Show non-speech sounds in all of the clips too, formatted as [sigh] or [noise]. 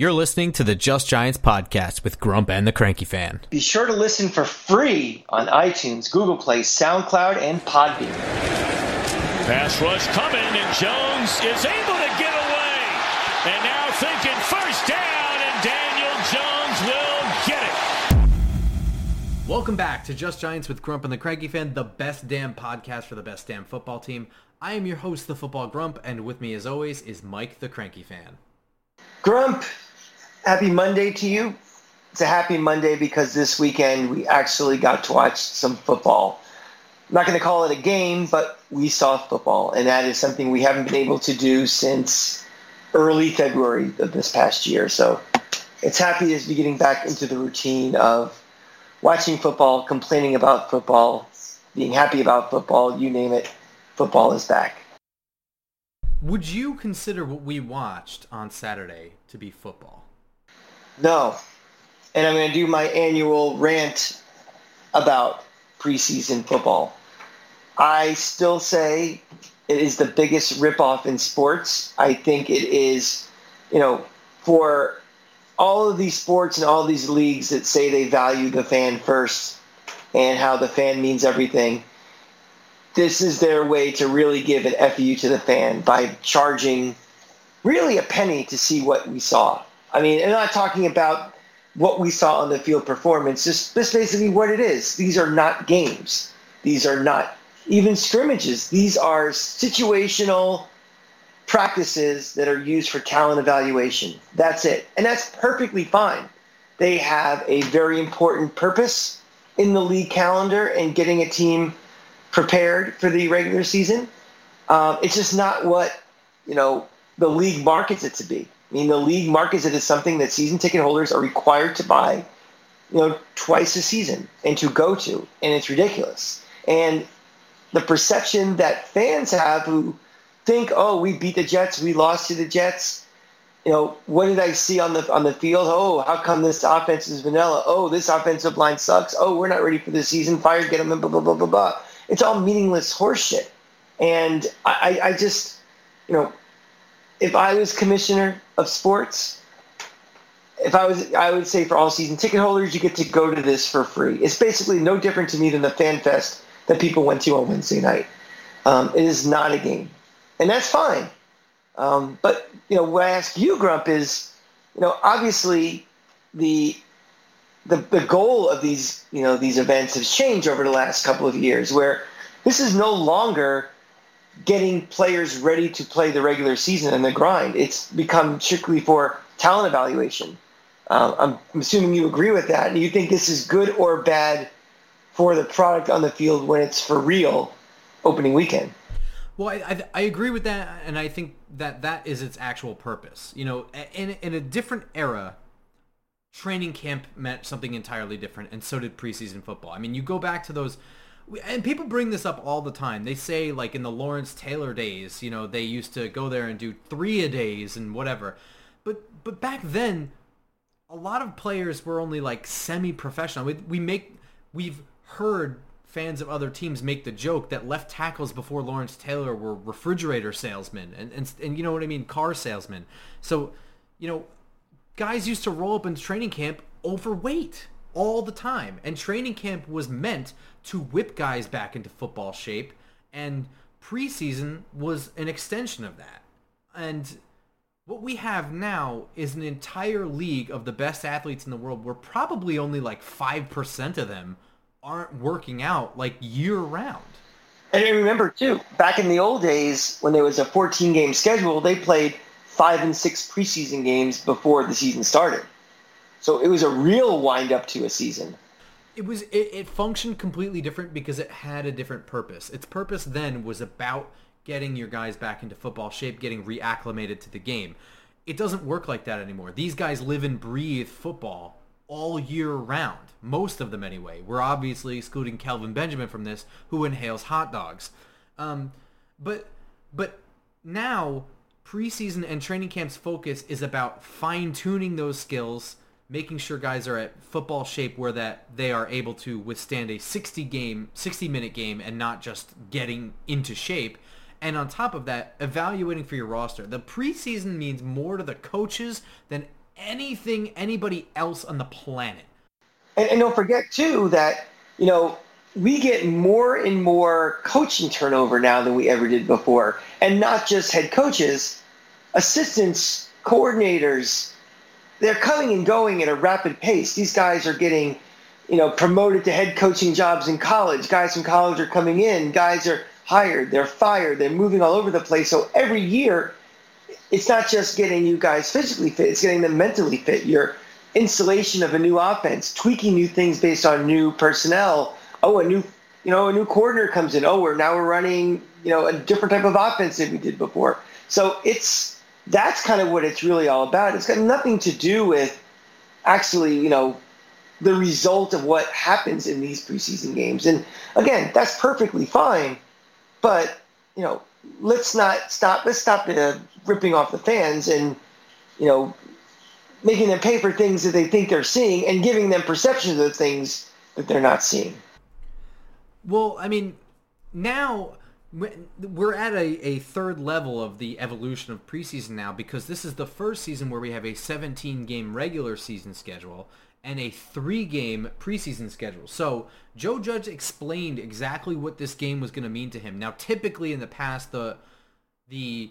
You're listening to the Just Giants podcast with Grump and the Cranky Fan. Be sure to listen for free on iTunes, Google Play, SoundCloud, and Podbean. Pass rush coming, and Jones is able to get away. And now thinking first down, and Daniel Jones will get it. Welcome back to Just Giants with Grump and the Cranky Fan, the best damn podcast for the best damn football team. I am your host, the Football Grump, and with me as always is Mike the Cranky Fan. Grump, happy Monday to you. It's a happy Monday because this weekend we actually got to watch some football. I'm not going to call it a game, but we saw football, and that is something we haven't been able to do since early February of this past year. So it's happy to be getting back into the routine of watching football, complaining about football, being happy about football, you name it. Football is back. Would you consider what we watched on Saturday to be football? No. And I'm going to do my annual rant about preseason football. I still say it is the biggest ripoff in sports. I think it is, you know, for all of these sports and all these leagues that say they value the fan first and how the fan means everything. This is their way to really give an FU to the fan by charging really a penny to see what we saw. I mean, I'm not talking about what we saw on the field performance, just, just basically what it is. These are not games. These are not even scrimmages. These are situational practices that are used for talent evaluation. That's it. And that's perfectly fine. They have a very important purpose in the league calendar and getting a team prepared for the regular season. Um, it's just not what, you know, the league markets it to be. I mean, the league markets it as something that season ticket holders are required to buy, you know, twice a season and to go to, and it's ridiculous. And the perception that fans have who think, oh, we beat the Jets, we lost to the Jets. You know, what did I see on the on the field? Oh, how come this offense is vanilla? Oh, this offensive line sucks. Oh, we're not ready for the season. Fire, get them, and blah blah blah blah blah. It's all meaningless horseshit. And I, I just, you know, if I was commissioner of sports, if I was, I would say for all season ticket holders, you get to go to this for free. It's basically no different to me than the fan fest that people went to on Wednesday night. Um, it is not a game, and that's fine. Um, but you know, what I ask you, Grump, is you know, obviously the the the goal of these you know these events has changed over the last couple of years, where this is no longer getting players ready to play the regular season and the grind. It's become strictly for talent evaluation. Uh, I'm assuming you agree with that, and you think this is good or bad for the product on the field when it's for real opening weekend. Well, I, I, I, agree with that, and I think that that is its actual purpose. You know, in, in a different era, training camp meant something entirely different, and so did preseason football. I mean, you go back to those, and people bring this up all the time. They say, like, in the Lawrence Taylor days, you know, they used to go there and do three a days and whatever. But, but back then, a lot of players were only, like, semi-professional. We, we make, we've heard fans of other teams make the joke that left tackles before Lawrence Taylor were refrigerator salesmen and, and, and you know what I mean, car salesmen. So, you know, guys used to roll up into training camp overweight all the time. And training camp was meant to whip guys back into football shape. And preseason was an extension of that. And what we have now is an entire league of the best athletes in the world where probably only like 5% of them aren't working out like year round. And remember too, back in the old days when there was a 14 game schedule, they played five and six preseason games before the season started. So it was a real wind up to a season. It was it, it functioned completely different because it had a different purpose. Its purpose then was about getting your guys back into football shape, getting reacclimated to the game. It doesn't work like that anymore. These guys live and breathe football all year round. Most of them anyway. We're obviously excluding Kelvin Benjamin from this, who inhales hot dogs. Um, but but now preseason and training camp's focus is about fine-tuning those skills, making sure guys are at football shape where that they are able to withstand a 60 game, 60 minute game and not just getting into shape. And on top of that, evaluating for your roster. The preseason means more to the coaches than anything anybody else on the planet. And, and don't forget too that you know we get more and more coaching turnover now than we ever did before, and not just head coaches, assistants, coordinators. They're coming and going at a rapid pace. These guys are getting, you know, promoted to head coaching jobs in college. Guys from college are coming in. Guys are hired. They're fired. They're moving all over the place. So every year, it's not just getting you guys physically fit. It's getting them mentally fit. Your installation of a new offense, tweaking new things based on new personnel. Oh, a new, you know, a new coordinator comes in. Oh, we're now we're running, you know, a different type of offense than we did before. So it's that's kind of what it's really all about. It's got nothing to do with actually, you know, the result of what happens in these preseason games. And again, that's perfectly fine. But, you know, let's not stop, let's stop uh, ripping off the fans and, you know, making them pay for things that they think they're seeing and giving them perceptions of things that they're not seeing. Well, I mean, now we're at a, a third level of the evolution of preseason now because this is the first season where we have a 17 game regular season schedule and a three game preseason schedule. So Joe Judge explained exactly what this game was going to mean to him. Now, typically in the past, the the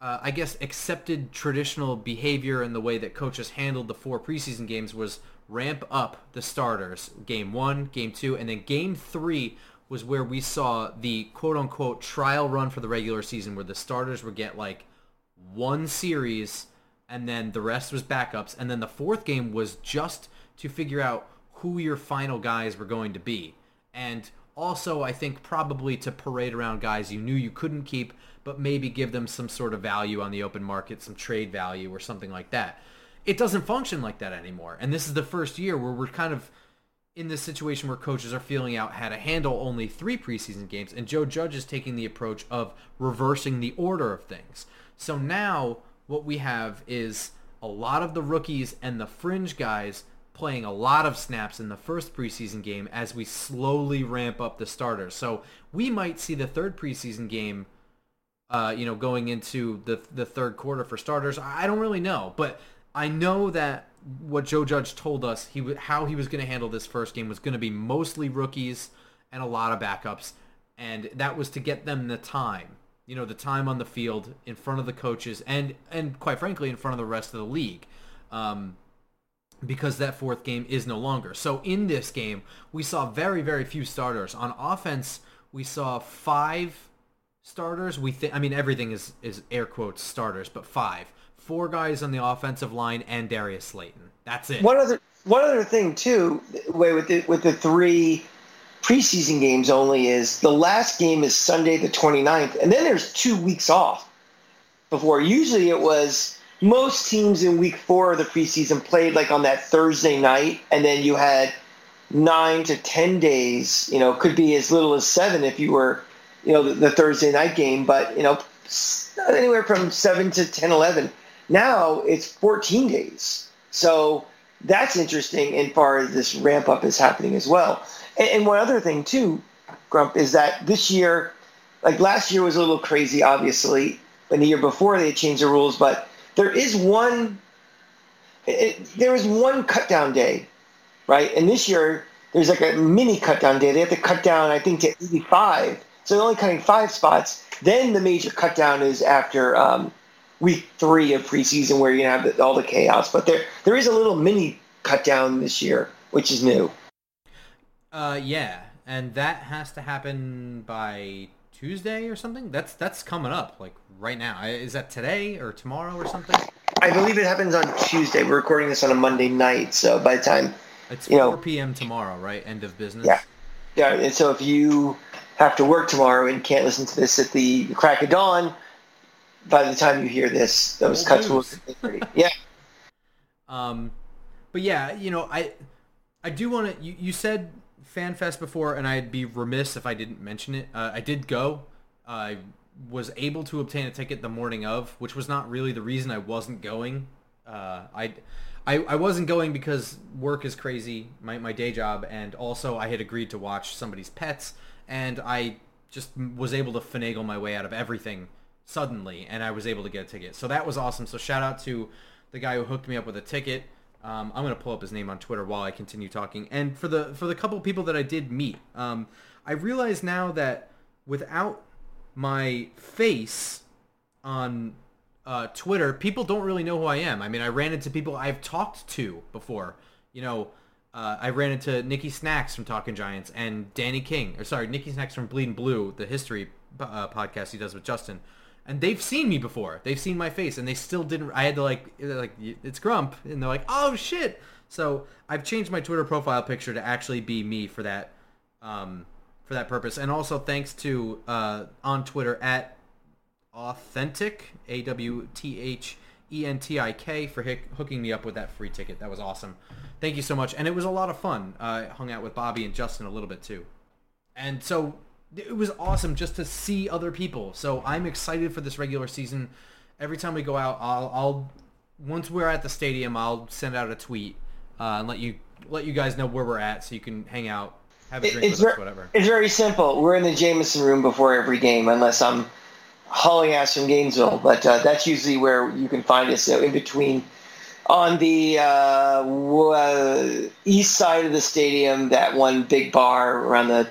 uh, I guess accepted traditional behavior and the way that coaches handled the four preseason games was ramp up the starters. Game one, game two, and then game three was where we saw the quote unquote trial run for the regular season where the starters would get like one series and then the rest was backups and then the fourth game was just to figure out who your final guys were going to be. And also I think probably to parade around guys you knew you couldn't keep but maybe give them some sort of value on the open market, some trade value or something like that. It doesn't function like that anymore. And this is the first year where we're kind of in this situation where coaches are feeling out how to handle only three preseason games, and Joe Judge is taking the approach of reversing the order of things. So now what we have is a lot of the rookies and the fringe guys playing a lot of snaps in the first preseason game as we slowly ramp up the starters. So we might see the third preseason game, uh, you know, going into the the third quarter for starters. I don't really know, but I know that what Joe Judge told us he how he was going to handle this first game was going to be mostly rookies and a lot of backups, and that was to get them the time, you know, the time on the field in front of the coaches and and quite frankly in front of the rest of the league. Um, because that fourth game is no longer. So in this game, we saw very, very few starters. On offense, we saw five starters. We think, I mean, everything is, is air quotes starters, but five four guys on the offensive line, and Darius Slayton. That's it. One other one other thing too, with the with the three preseason games only is the last game is Sunday the 29th, and then there's two weeks off before. Usually it was most teams in week four of the preseason played like on that Thursday night, and then you had nine to ten days. You know, could be as little as seven if you were, you know, the, the Thursday night game, but you know, anywhere from seven to 10, 11 now it's 14 days. So that's interesting in far as this ramp up is happening as well. And, and one other thing too, Grump, is that this year, like last year was a little crazy, obviously, and the year before they changed the rules, but there is one, it, there is one cut down day, right? And this year there's like a mini cut down day. They have to cut down, I think, to 85. So they're only cutting five spots. Then the major cut down is after um, week three of preseason where you have all the chaos. But there there is a little mini cut down this year, which is new. Uh, yeah, and that has to happen by Tuesday or something. That's that's coming up like right now. Is that today or tomorrow or something? I believe it happens on Tuesday. We're recording this on a Monday night, so by the time it's you 4 know, p.m. tomorrow, right? End of business. Yeah, yeah. And so if you have to work tomorrow and can't listen to this at the crack of dawn, by the time you hear this, those cuts will. Yeah. [laughs] Um, but yeah, you know, I I do want to. You, you said FanFest before, and I'd be remiss if I didn't mention it. Uh, I did go. I was able to obtain a ticket the morning of, which was not really the reason I wasn't going. Uh, I, I I wasn't going because work is crazy, my my day job, and also I had agreed to watch somebody's pets, and I just was able to finagle my way out of everything suddenly, and I was able to get a ticket. So that was awesome. So shout out to the guy who hooked me up with a ticket. Um, I'm gonna pull up his name on Twitter while I continue talking. And for the for the couple people that I did meet, um, I realize now that without my face on uh, Twitter, people don't really know who I am. I mean, I ran into people I've talked to before. You know, uh, I ran into Nikki Snacks from Talking Giants and Danny King, or sorry, Nikki Snacks from Bleeding Blue, the history uh, podcast he does with Justin. And they've seen me before. They've seen my face, and they still didn't. I had to like, like it's Grump, and they're like, "Oh shit!" So I've changed my Twitter profile picture to actually be me for that, um, for that purpose. And also thanks to uh, on Twitter at authentic a w t h e n t i k for hooking me up with that free ticket. That was awesome. Thank you so much, and it was a lot of fun. Uh, I hung out with Bobby and Justin a little bit too, and so it was awesome just to see other people. So I'm excited for this regular season. Every time we go out, I'll, I'll once we're at the stadium, I'll send out a tweet uh, and let you let you guys know where we're at, so you can hang out, have a drink It's with us, whatever. It's very simple. We're in the Jameson room before every game, unless I'm hauling ass from Gainesville. But uh, that's usually where you can find us. So in between, on the uh, w- uh, east side of the stadium, that one big bar around the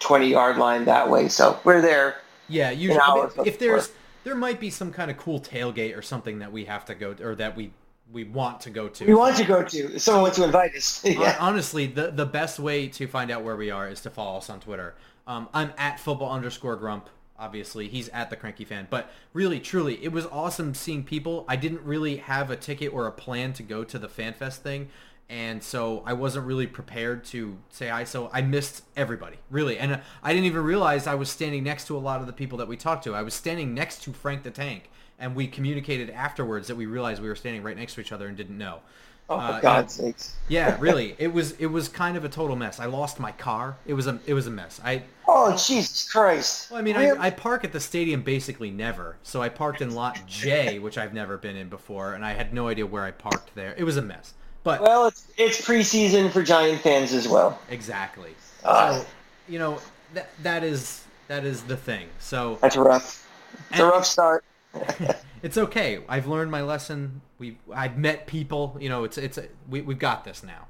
20 yard line that way. So we're there. Yeah, usually I mean, if before. there's there might be some kind of cool tailgate or something that we have to go or that we we want to go to. We want to go to. Someone wants to invite us. [laughs] Yeah. Honestly, the the best way to find out where we are is to follow us on Twitter. Um, I'm at football underscore grump. Obviously, he's at the cranky fan. But really, truly, it was awesome seeing people. I didn't really have a ticket or a plan to go to the FanFest thing, and so I wasn't really prepared to say hi. So I missed everybody, really, and uh, I didn't even realize I was standing next to a lot of the people that we talked to. I was standing next to Frank the Tank, and we communicated afterwards that we realized we were standing right next to each other and didn't know. Oh, Uh, for God's sakes. Yeah, [laughs] really. It was it was kind of a total mess. I lost my car. It was a it was a mess. I Oh, Jesus Christ. well, I mean, Really? I, I park at the stadium basically never. So I parked in lot J, which I've never been in before, and I had no idea where I parked there. It was a mess. But Well, it's, it's preseason for Giant fans as well. exactly. Ah. So, you know, that that is that is the thing. So That's rough. It's a rough start. [laughs] it's okay. I've learned my lesson. We I've met people. You know, it's it's we we've got this now.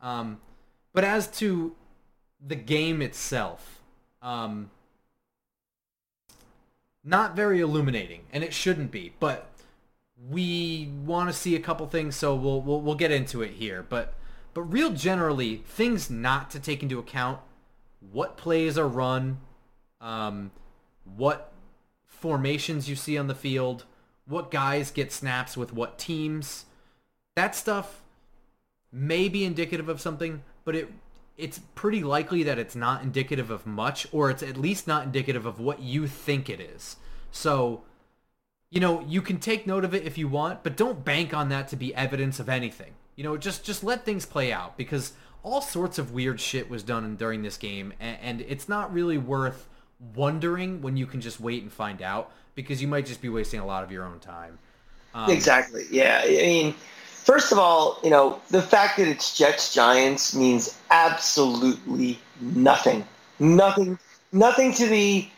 Um, but as to the game itself, um, not very illuminating, and it shouldn't be. But we want to see a couple things, so we'll we'll we'll get into it here. But but real generally, things not to take into account: what plays are run, um, what formations you see on the field, what guys get snaps with what teams. That stuff may be indicative of something, but it it's pretty likely that it's not indicative of much or it's at least not indicative of what you think it is. So, you know, you can take note of it if you want, but don't bank on that to be evidence of anything. You know, just just let things play out because all sorts of weird shit was done during this game and, and it's not really worth wondering when you can just wait and find out because you might just be wasting a lot of your own time. Um, Exactly. Yeah. I mean, first of all, you know, the fact that it's Jets Giants means absolutely nothing. Nothing. Nothing to the.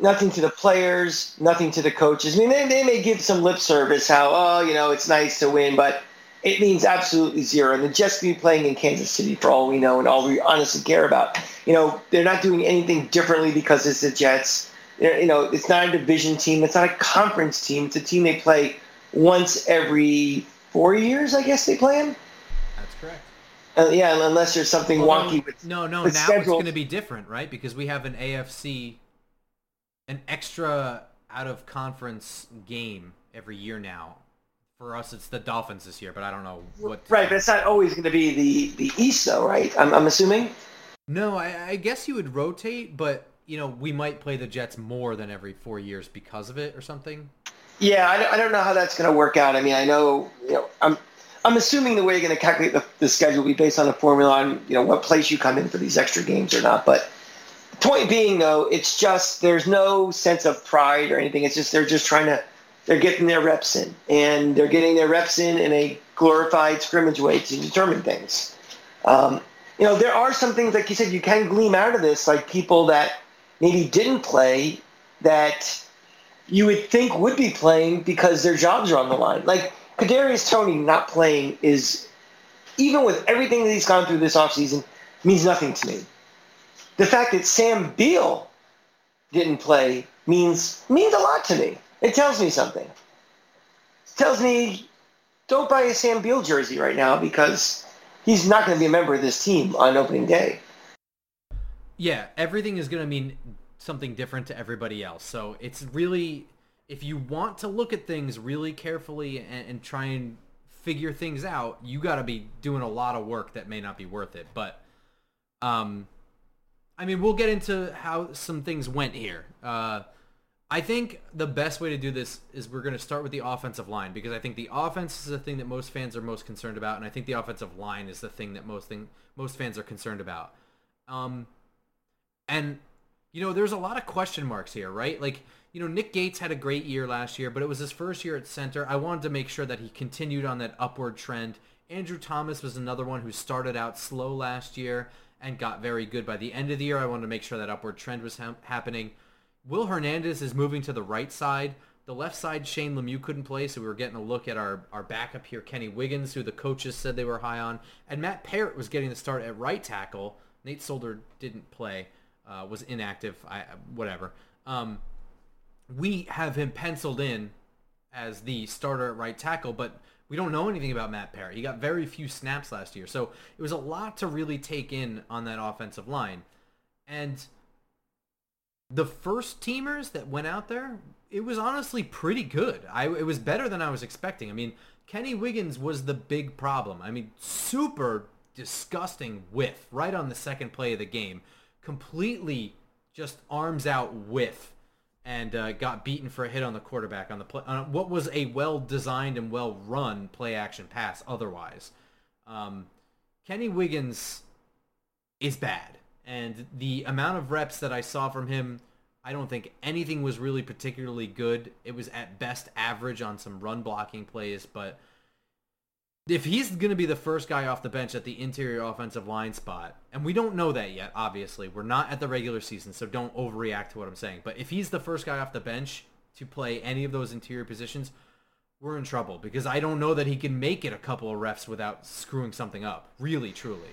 Nothing to the players. Nothing to the coaches. I mean, they, they may give some lip service, how oh, you know, it's nice to win, but it means absolutely zero. And the Jets be playing in Kansas City for all we know, and all we honestly care about. You know, they're not doing anything differently because it's the Jets. They're- You know, it's not a division team. It's not a conference team. It's a team they play once every four years, I guess they play them. That's correct. Uh, yeah, unless there's something Although- wonky with no, no. with now it's going to be different, right? Because we have an AFC, an extra out of conference game every year now. For us, it's the Dolphins this year, but I don't know what. right, but it's not always going to be the the East, though, right? I'm, I'm assuming. No, I, I guess you would rotate, but you know we might play the Jets more than every four years because of it or something. Yeah, I, don't- I don't know how that's going to work out. I mean, I know, you know, I'm I'm assuming the way you're going to calculate the, the schedule will be based on the formula on you know what place you come in for these extra games or not. But point being, though, it's just there's no sense of pride or anything. It's just they're just trying to they're getting their reps in, and they're getting their reps in in a glorified scrimmage way to determine things. Um, you know, there are some things like you said you can glean out of this, like people that maybe didn't play that you would think would be playing because their jobs are on the line. Like Kadarius Toney not playing is, even with everything that he's gone through this offseason, means nothing to me. The fact that Sam Beal didn't play means means a lot to me. It tells me something. It tells me don't buy a Sam Beal jersey right now because he's not going to be a member of this team on opening day. Yeah, everything is going to mean something different to everybody else. So it's really, if you want to look at things really carefully and, and try and figure things out, you got to be doing a lot of work that may not be worth it. But, um, I mean, we'll get into how some things went here. Uh, I think the best way to do this is we're going to start with the offensive line because I think the offense is the thing that most fans are most concerned about, and I think the offensive line is the thing that most thing most fans are concerned about. Um, and you know, there's a lot of question marks here, right? Like, you know, Nick Gates had a great year last year, but it was his first year at center. I wanted to make sure that he continued on that upward trend. Andrew Thomas was another one who started out slow last year and got very good by the end of the year. I wanted to make sure that upward trend was ha- happening. Will Hernandez is moving to the right side. The left side, Shane Lemieux couldn't play, so we were getting a look at our, our backup here, Kenny Wiggins, who the coaches said they were high on. And Matt Peart was getting the start at right tackle. Nate Solder didn't play, uh, was inactive, I, whatever. Um, we have him penciled in as the starter at right tackle, but we don't know anything about Matt Peart. He got very few snaps last year, so it was a lot to really take in on that offensive line. And – the first teamers that went out there, it was honestly pretty good. I it was better than I was expecting. I mean, Kenny Wiggins was the big problem. I mean, super disgusting whiff right on the second play of the game. Completely just arms out whiff and uh, got beaten for a hit on the quarterback on the play, on what was a well designed and well run play action pass otherwise. Um, Kenny Wiggins is bad and the amount of reps that I saw from him, I don't think anything was really particularly good. It was at best average on some run blocking plays, but if he's going to be the first guy off the bench at the interior offensive line spot, and we don't know that yet, obviously, we're not at the regular season, so don't overreact to what I'm saying. But if he's the first guy off the bench to play any of those interior positions, we're in trouble because I don't know that he can make it a couple of refs without screwing something up. Really, truly.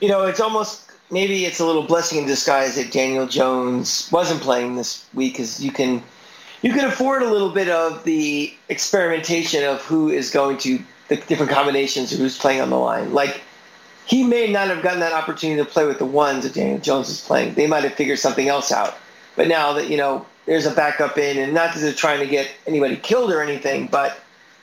You know, it's almost maybe it's a little blessing in disguise that Daniel Jones wasn't playing this week because you can you can afford a little bit of the experimentation of who is going to the different combinations who's playing on the line. Like he may not have gotten that opportunity to play with the ones that Daniel Jones is playing. They might have figured something else out. But now that you know there's a backup in, and not that they're trying to get anybody killed or anything, but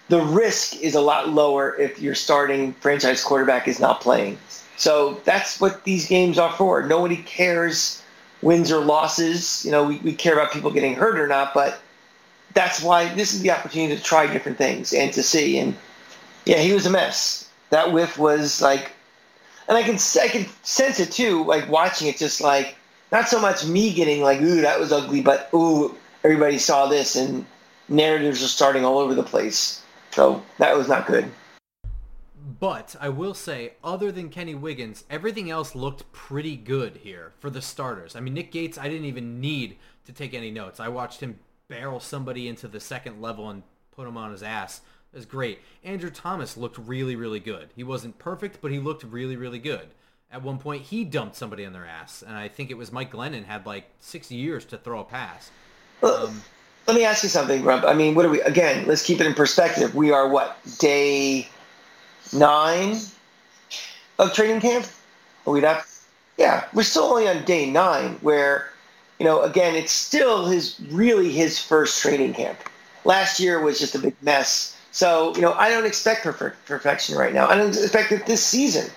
the risk is a lot lower if your starting franchise quarterback is not playing. So that's what these games are for. Nobody cares wins or losses. You know, we, we care about people getting hurt or not, but that's why this is the opportunity to try different things and to see. And yeah, he was a mess. That whiff was like, and I can I can sense it too. Like watching it, just like not so much me getting like, ooh, that was ugly, but ooh, everybody saw this, and narratives are starting all over the place. So that was not good. But I will say, other than Kenny Wiggins, everything else looked pretty good here for the starters. I mean, Nick Gates, I didn't even need to take any notes. I watched him barrel somebody into the second level and put him on his ass. It was great. Andrew Thomas looked really, really good. He wasn't perfect, but he looked really, really good. At one point, he dumped somebody on their ass, and I think it was Mike Glennon had like six years to throw a pass. Um, Let me ask you something, Rob. I mean, what are we? Again, let's keep it in perspective. We are what day nine of training camp. We'd have, yeah, we're still only on day nine, where, you know, again, it's still his really his first training camp. Last year was just a big mess. So, you know, I don't expect perfect perfection right now. I don't expect it this season.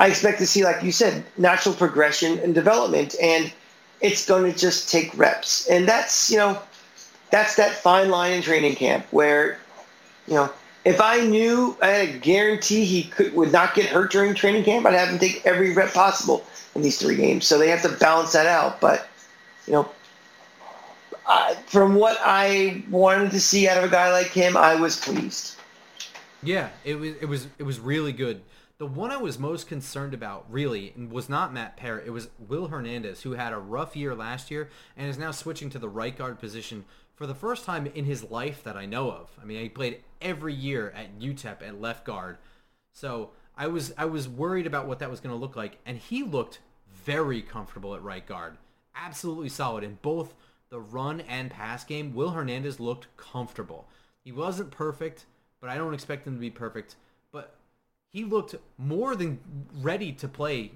I expect to see, like you said, natural progression and development, and it's going to just take reps. And that's, you know, that's that fine line in training camp where, you know, if I knew I had a guarantee he could would not get hurt during training camp, I'd have him take every rep possible in these three games. So they have to balance that out. But you know, I, from what I wanted to see out of a guy like him, I was pleased. Yeah, it was it was it was really good. The one I was most concerned about, really, was not Matt Peart. It was Will Hernandez, who had a rough year last year and is now switching to the right guard position for the first time in his life that I know of. I mean, he played every year at UTEP at left guard. So I was I was worried about what that was going to look like, and he looked very comfortable at right guard. Absolutely solid in both the run and pass game. Will Hernandez looked comfortable. He wasn't perfect, but I don't expect him to be perfect. But he looked more than ready to play,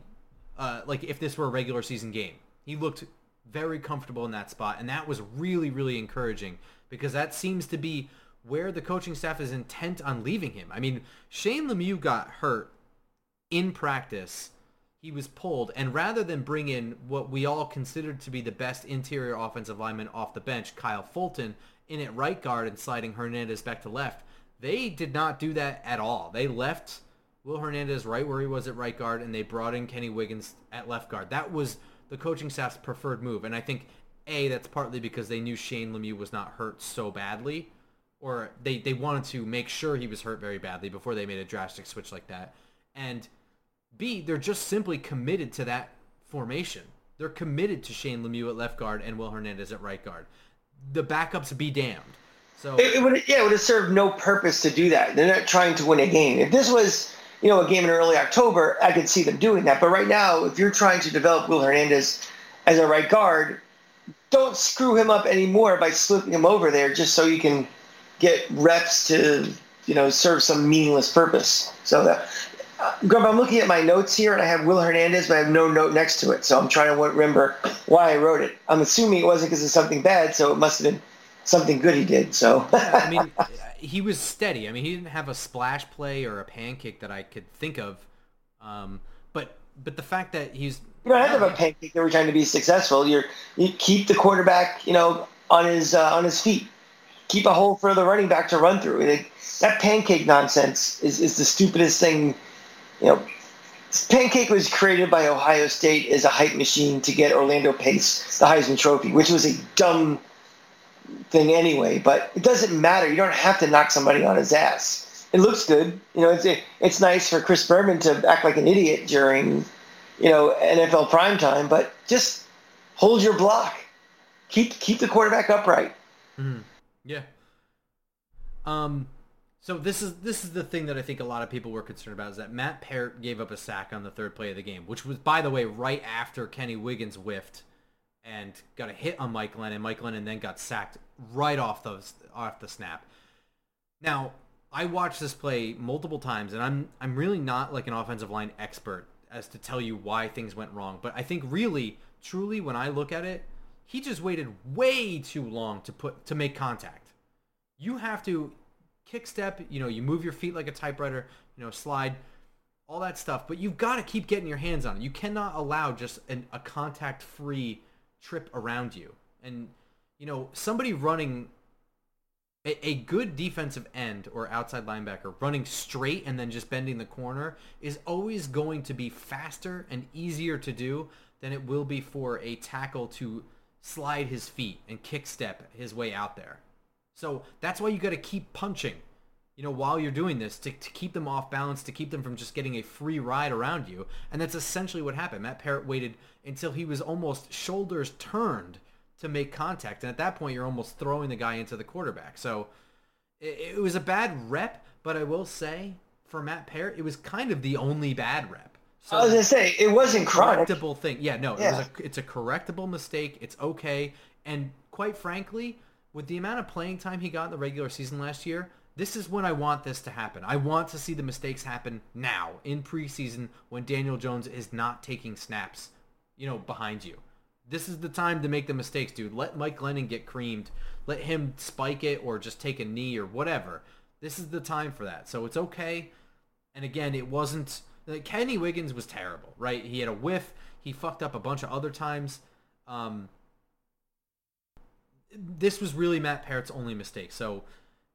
uh, like if this were a regular season game. He looked very comfortable in that spot, and that was really, really encouraging because that seems to be where the coaching staff is intent on leaving him. I mean, Shane Lemieux got hurt in practice. He was pulled, and rather than bring in what we all considered to be the best interior offensive lineman off the bench, Kyle Fulton, in at right guard and sliding Hernandez back to left, they did not do that at all. They left Will Hernandez right where he was at right guard, and they brought in Kenny Wiggins at left guard. That was the coaching staff's preferred move, and I think a that's partly because they knew Shane Lemieux was not hurt so badly, or they they wanted to make sure he was hurt very badly before they made a drastic switch like that, and b they're just simply committed to that formation. They're committed to Shane Lemieux at left guard and Will Hernandez at right guard. The backups be damned. So it, it would yeah, it would have served no purpose to do that. They're not trying to win a game. If this was you know, a game in early October, I could see them doing that. But right now, if you're trying to develop Will Hernandez as a right guard, don't screw him up anymore by slipping him over there just so you can get reps to, you know, serve some meaningless purpose. So, that, uh, Grump, I'm looking at my notes here, and I have Will Hernandez, but I have no note next to it. So I'm trying to remember why I wrote it. I'm assuming it wasn't because of something bad, so it must have been something good he did. So I [laughs] mean, he was steady. I mean, he didn't have a splash play or a pancake that I could think of. Um, but but the fact that he's you don't have to have a pancake every time to be successful. You're you keep the quarterback, you know, on his uh, on his feet. Keep a hole for the running back to run through. It, that pancake nonsense is, is the stupidest thing. You know, pancake was created by Ohio State as a hype machine to get Orlando Pace the Heisman Trophy, which was a dumb thing anyway. But it doesn't matter. You don't have to knock somebody on his ass. It looks good. You know, it's it's nice for Chris Berman to act like an idiot during, you know, NFL prime time. But just hold your block. Keep keep the quarterback upright. Mm-hmm. Yeah. Um. So this is this is the thing that I think a lot of people were concerned about is that Matt Peart gave up a sack on the third play of the game, which was by the way right after Kenny Wiggins whiffed and got a hit on Mike Glennon. Mike Glennon then got sacked right off the off the snap. Now, I watched this play multiple times, and I'm I'm really not like an offensive line expert as to tell you why things went wrong. But I think really, truly, when I look at it, he just waited way too long to put to make contact. You have to kick step, you know, you move your feet like a typewriter, you know, slide, all that stuff. But you've got to keep getting your hands on it. You cannot allow just an, a contact-free trip around you. And, you know, somebody running a, a, good defensive end or outside linebacker running straight and then just bending the corner is always going to be faster and easier to do than it will be for a tackle to slide his feet and kick step his way out there. So that's why you got to keep punching, you know, while you're doing this to, to keep them off balance, to keep them from just getting a free ride around you. And that's essentially what happened. Matt Peart waited until he was almost shoulders turned to make contact. And at that point, you're almost throwing the guy into the quarterback. So it, it was a bad rep, but I will say for Matt Peart, it was kind of the only bad rep. So I was gonna say it wasn't chronic. Correctable thing, yeah. No, yeah. it was a, it's a correctable mistake. It's okay, and quite frankly, with the amount of playing time he got in the regular season last year, this is when I want this to happen. I want to see the mistakes happen now in preseason when Daniel Jones is not taking snaps you know, behind you. This is the time to make the mistakes, dude. Let Mike Glennon get creamed. Let him spike it or just take a knee or whatever. This is the time for that. So it's okay. And again, it wasn't like Kenny Wiggins was terrible, right? He had a whiff. He fucked up a bunch of other times. Um, this was really Matt Peart's only mistake. So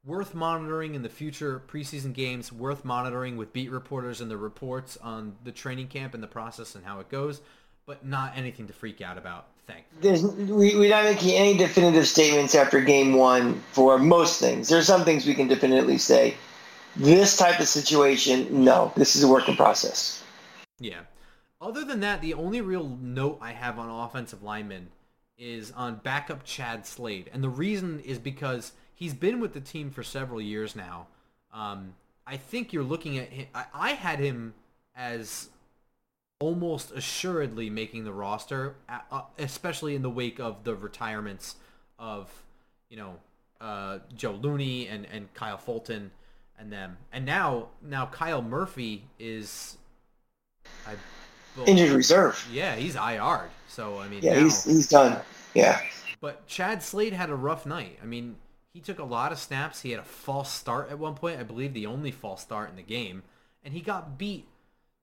worth monitoring in the future preseason games, worth monitoring with beat reporters and the reports on the training camp and the process and how it goes but not anything to freak out about. Thank. There's, we, we're not making any definitive statements after game one for most things. There's some things we can definitively say. This type of situation, no. This is a work in process. Yeah. Other than that, the only real note I have on offensive linemen is on backup Chad Slade, and the reason is because he's been with the team for several years now. Um, I think you're looking at him. I, I had him as almost assuredly making the roster, especially in the wake of the retirements of, you know, uh, Joe Looney and, and Kyle Fulton and them. And now now Kyle Murphy is I, well, injured reserve. Yeah, he's IR'd. So I mean, yeah, now, he's he's done. Yeah. But Chad Slade had a rough night. I mean, he took a lot of snaps. He had a false start at one point. I believe the only false start in the game, and he got beat,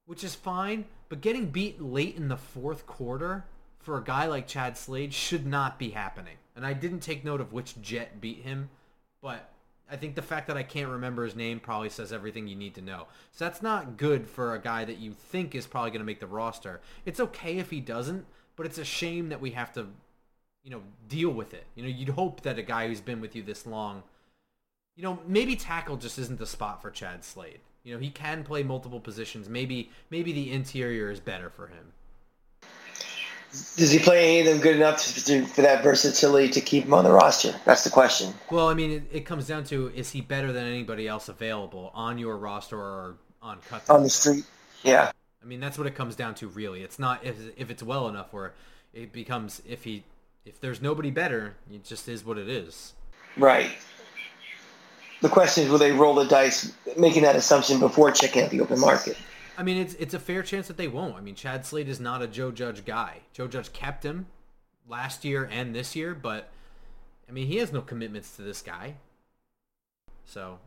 which is fine. But getting beat late in the fourth quarter for a guy like Chad Slade should not be happening. And I didn't take note of which Jet beat him, but I think the fact that I can't remember his name probably says everything you need to know. So that's not good for a guy that you think is probably going to make the roster. It's okay if he doesn't, but it's a shame that we have to, you know, deal with it. You know, you'd hope that a guy who's been with you this long, you know, maybe tackle just isn't the spot for Chad Slade. You know, he can play multiple positions. Maybe maybe the interior is better for him. Does he play any of them good enough to, for that versatility to keep him on the roster? That's the question. Well, I mean, it, it comes down to is he better than anybody else available on your roster or on cut on the street? Yeah. I mean, that's what it comes down to, really. It's not if if it's well enough where it becomes if he if there's nobody better, it just is what it is. Right. The question is, will they roll the dice, making that assumption before checking out the open market? I mean, it's it's a fair chance that they won't. I mean, Chad Slade is not a Joe Judge guy. Joe Judge kept him last year and this year, but I mean, he has no commitments to this guy. So,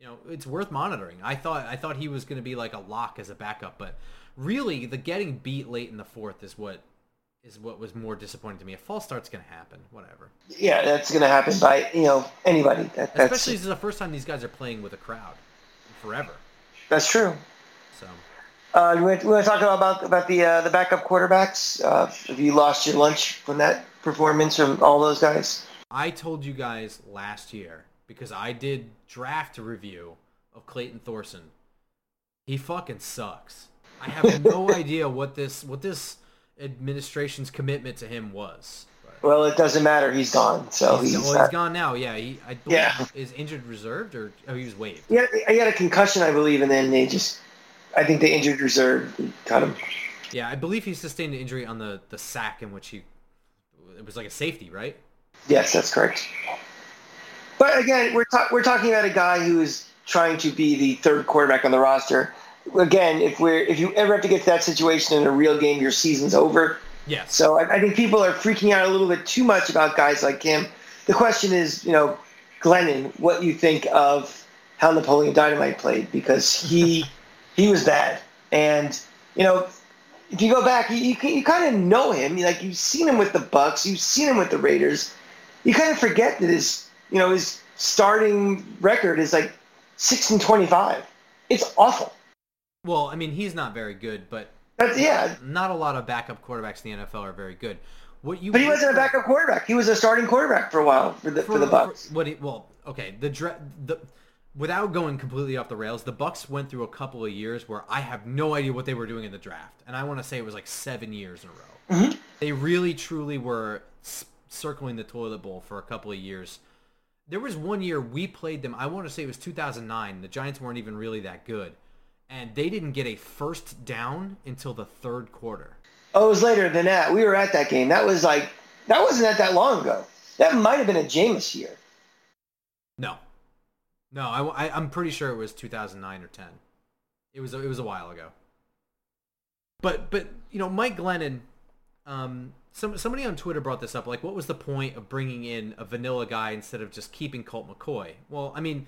you know, it's worth monitoring. I thought I thought he was going to be like a lock as a backup, but really, the getting beat late in the fourth is what is what was more disappointing to me. A false start's going to happen. Whatever. Yeah, that's going to happen by you know anybody. That, Especially this is the first time these guys are playing with a crowd forever. That's true. So. Uh, we want, to talk about about the uh, the backup quarterbacks. Uh, have you lost your lunch from that performance from all those guys? I told you guys last year because I did draft a review of Clayton Thorson. He fucking sucks. I have no [laughs] idea what this what this administration's commitment to him was. Well, it doesn't matter. He's gone. So he's, he's, well, he's gone now. Yeah, he I yeah. is injured reserved or oh he was waived. Yeah, he had a concussion, I believe, and then they just I think the injured reserve cut him. Yeah, I believe he sustained an injury on the the sack in which he it was like a safety, right? Yes, that's correct. But again, we're ta- we're talking about a guy who is trying to be the third quarterback on the roster. Again, if we're if you ever have to get to that situation in a real game, your season's over. Yes. So I, I think people are freaking out a little bit too much about guys like him. The question is, you know, Glennon, what you think of how Napoleon Dynamite played because he [laughs] he was bad. And you know, if you go back, you, you, you kind of know him. Like you've seen him with the Bucks, you've seen him with the Raiders. You kind of forget that his you know his starting record is like six and twenty five. It's awful. Well, I mean, he's not very good, but That's, yeah, not a lot of backup quarterbacks in the NFL are very good. What you but he wasn't a backup quarterback. He was a starting quarterback for a while for the for, for the Bucks. For, what? He, well, okay. The the without going completely off the rails, the Bucks went through a couple of years where I have no idea what they were doing in the draft, and I want to say it was like seven years in a row. Mm-hmm. They really, truly were circling the toilet bowl for a couple of years. There was one year we played them. I want to say it was 2009. The Giants weren't even really that good, and they didn't get a first down until the third quarter. Oh, it was later than that. We were at that game. That was like that wasn't that that long ago. That might have been a Jameis year. No, no, I, I am pretty sure it was 2009 or 10. It was it was a while ago. But but you know Mike Glennon, um, some somebody on Twitter brought this up. Like, what was the point of bringing in a vanilla guy instead of just keeping Colt McCoy? Well, I mean,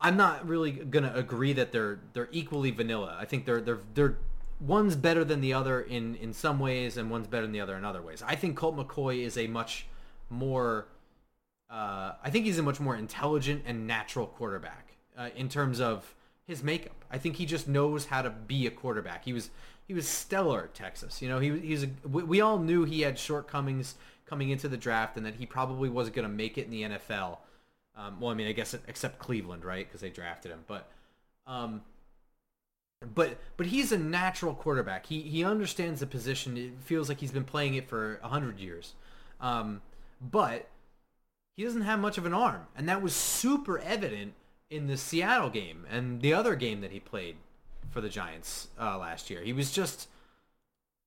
I'm not really gonna agree that they're they're equally vanilla. I think they're they're they're one's better than the other in in some ways, and one's better than the other in other ways. I think Colt McCoy is a much more uh, I think he's a much more intelligent and natural quarterback uh, in terms of his makeup. I think he just knows how to be a quarterback. He was he was stellar at Texas. You know, he he's a, we, we all knew he had shortcomings coming into the draft and that he probably wasn't going to make it in the NFL. Um, well, I mean, I guess except Cleveland, right? Because they drafted him, but. Um, but but he's a natural quarterback. He he understands the position. It feels like he's been playing it for a hundred years. Um, but he doesn't have much of an arm, and that was super evident in the Seattle game and the other game that he played for the Giants uh, last year. He was just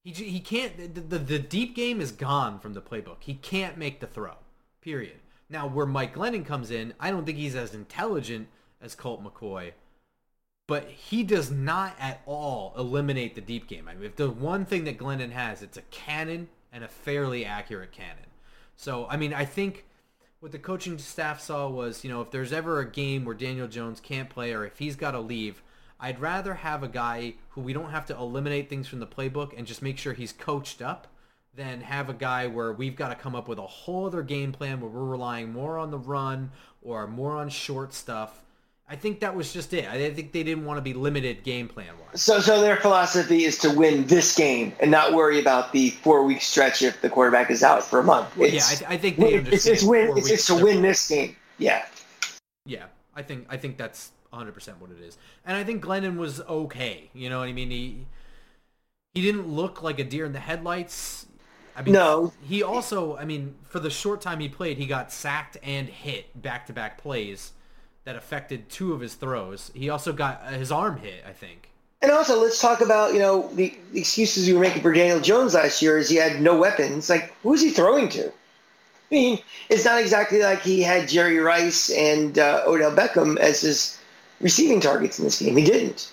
he he can't the, the the deep game is gone from the playbook. He can't make the throw. Period. Now where Mike Glennon comes in, I don't think he's as intelligent as Colt McCoy, but he does not at all eliminate the deep game. I mean, if the one thing that Glennon has, it's a cannon and a fairly accurate cannon. So I mean, I think what the coaching staff saw was, you know, if there's ever a game where Daniel Jones can't play or if he's got to leave, I'd rather have a guy who we don't have to eliminate things from the playbook and just make sure he's coached up than have a guy where we've got to come up with a whole other game plan where we're relying more on the run or more on short stuff. I think that was just it. I think they didn't want to be limited game plan wise. So, so their philosophy is to win this game and not worry about the four week stretch if the quarterback is out for a month. Well, yeah, I, I, think they understand. It's, it's win. It's, it's to win this game. Yeah. Yeah, I think I think that's 100% what it is. And I think Glennon was okay. You know what I mean? He he didn't look like a deer in the headlights. I mean, no. He also, I mean, for the short time he played, he got sacked and hit back-to-back plays that affected two of his throws. He also got uh, his arm hit, I think. And also, let's talk about you know the, the excuses you were making for Daniel Jones last year is he had no weapons. Like, who's he throwing to? I mean, it's not exactly like he had Jerry Rice and uh, Odell Beckham as his receiving targets in this game. He didn't.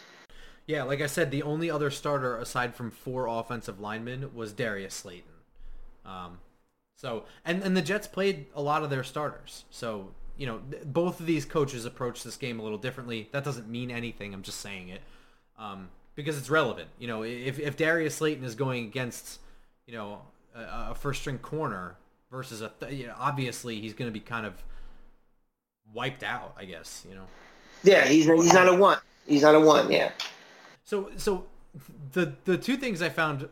Yeah, like I said, the only other starter aside from four offensive linemen was Darius Slayton. Um, so and and the Jets played a lot of their starters. So you know, both of these coaches approach this game a little differently. That doesn't mean anything. I'm just saying it um, because it's relevant. You know, if if Darius Slayton is going against you know a, a first string corner versus a th- you know, obviously he's going to be kind of wiped out. I guess you know. Yeah, he's he's not a one. He's not a one. Yeah. So so the the two things I found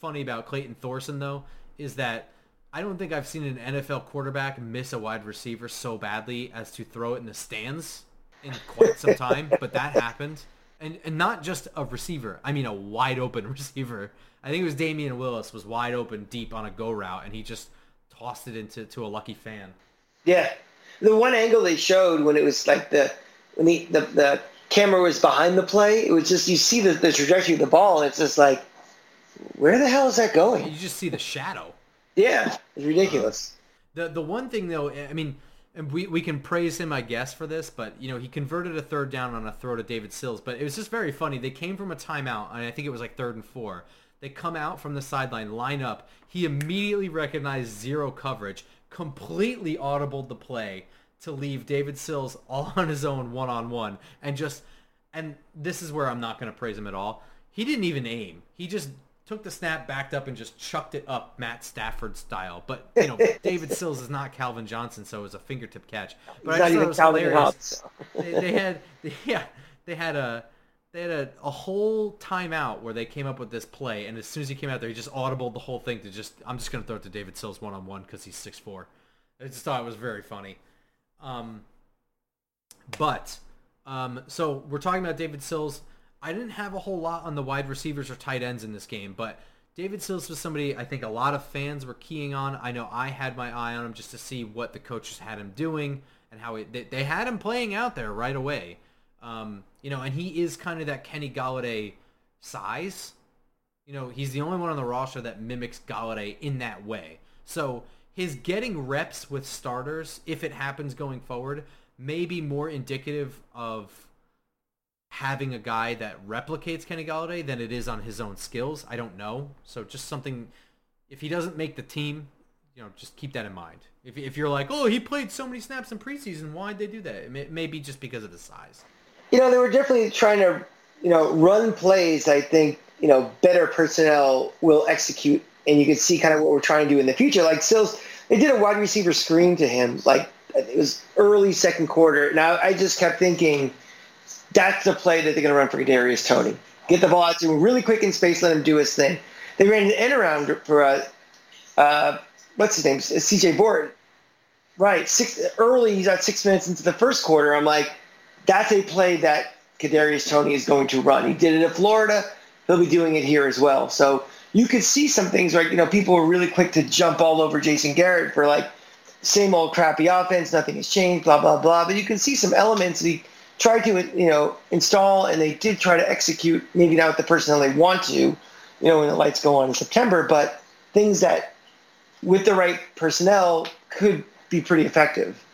funny about Clayton Thorson though is that I don't think I've seen an NFL quarterback miss a wide receiver so badly as to throw it in the stands in quite some time, [laughs] but that happened. And and not just a receiver, I mean a wide open [laughs] receiver. I think it was Damian Willis was wide open deep on a go route and he just tossed it into to a lucky fan. Yeah. The one angle they showed when it was like the when the, the, the camera was behind the play, it was just you see the, the trajectory of the ball, and it's just like, where the hell is that going? You just see the shadow. Yeah, it's ridiculous. Uh, the the one thing though, I mean, and we we can praise him, I guess, for this, but you know he converted a third down on a throw to David Sills, but it was just very funny. They came from a timeout, and I think it was like third and four. They come out from the sideline, line up. He immediately recognized zero coverage, completely audibled the play, to leave David Sills all [laughs] on his own one on one and just and this is where I'm not going to praise him at all. He didn't even aim. He just took the snap, backed up, and just chucked it up Matt Stafford style. But you know, [laughs] David Sills is not Calvin Johnson, so it was a fingertip catch. But He's I just thought it was Calvin hilarious. they, they, had, they, [laughs] yeah, they had a they had a, a whole timeout where they came up with this play, and as soon as he came out there, he just audibled the whole thing to just I'm just going to throw it to David Sills one on one because he's six four. I just thought it was very funny. Um, but um, so we're talking about David Sills. I didn't have a whole lot on the wide receivers or tight ends in this game, but David Sills was somebody I think a lot of fans were keying on. I know I had my eye on him just to see what the coaches had him doing and how he, they, they, had him playing out there right away. Um, you know, and he is kind of that Kenny Golladay size. You know, he's the only one on the roster that mimics Golladay in that way. So his getting reps with starters, if it happens going forward, may be more indicative of having a guy that replicates Kenny Golladay than it is on his own skills. I don't know. So just something, if he doesn't make the team, you know, just keep that in mind. If, if you're like, oh, he played so many snaps in preseason, why'd they do that? It may, it may be just because of his size. You know, they were definitely trying to, you know, run plays. I think you know better personnel will execute and you can see kind of what we're trying to do in the future. Like Sills, they did a wide receiver screen to him, like it was early second quarter. Now I just kept thinking, that's the play that they're going to run for Darius Toney. Get the ball out to him really quick in space, let him do his thing. They ran an end around for uh, uh, what's his name, C.J. Board. Right, six early. He's at six minutes into the first quarter. I'm like, that's a play that Kadarius Toney is going to run. He did it in Florida. He'll be doing it here as well. So you could see some things like, you know, people were really quick to jump all over Jason Garrett for like same old crappy offense, nothing has changed, blah, blah, blah. But you can see some elements he tried to, you know, install and they did try to execute, maybe not with the personnel they want to, you know, when the lights go on in September, but things that with the right personnel could be pretty effective.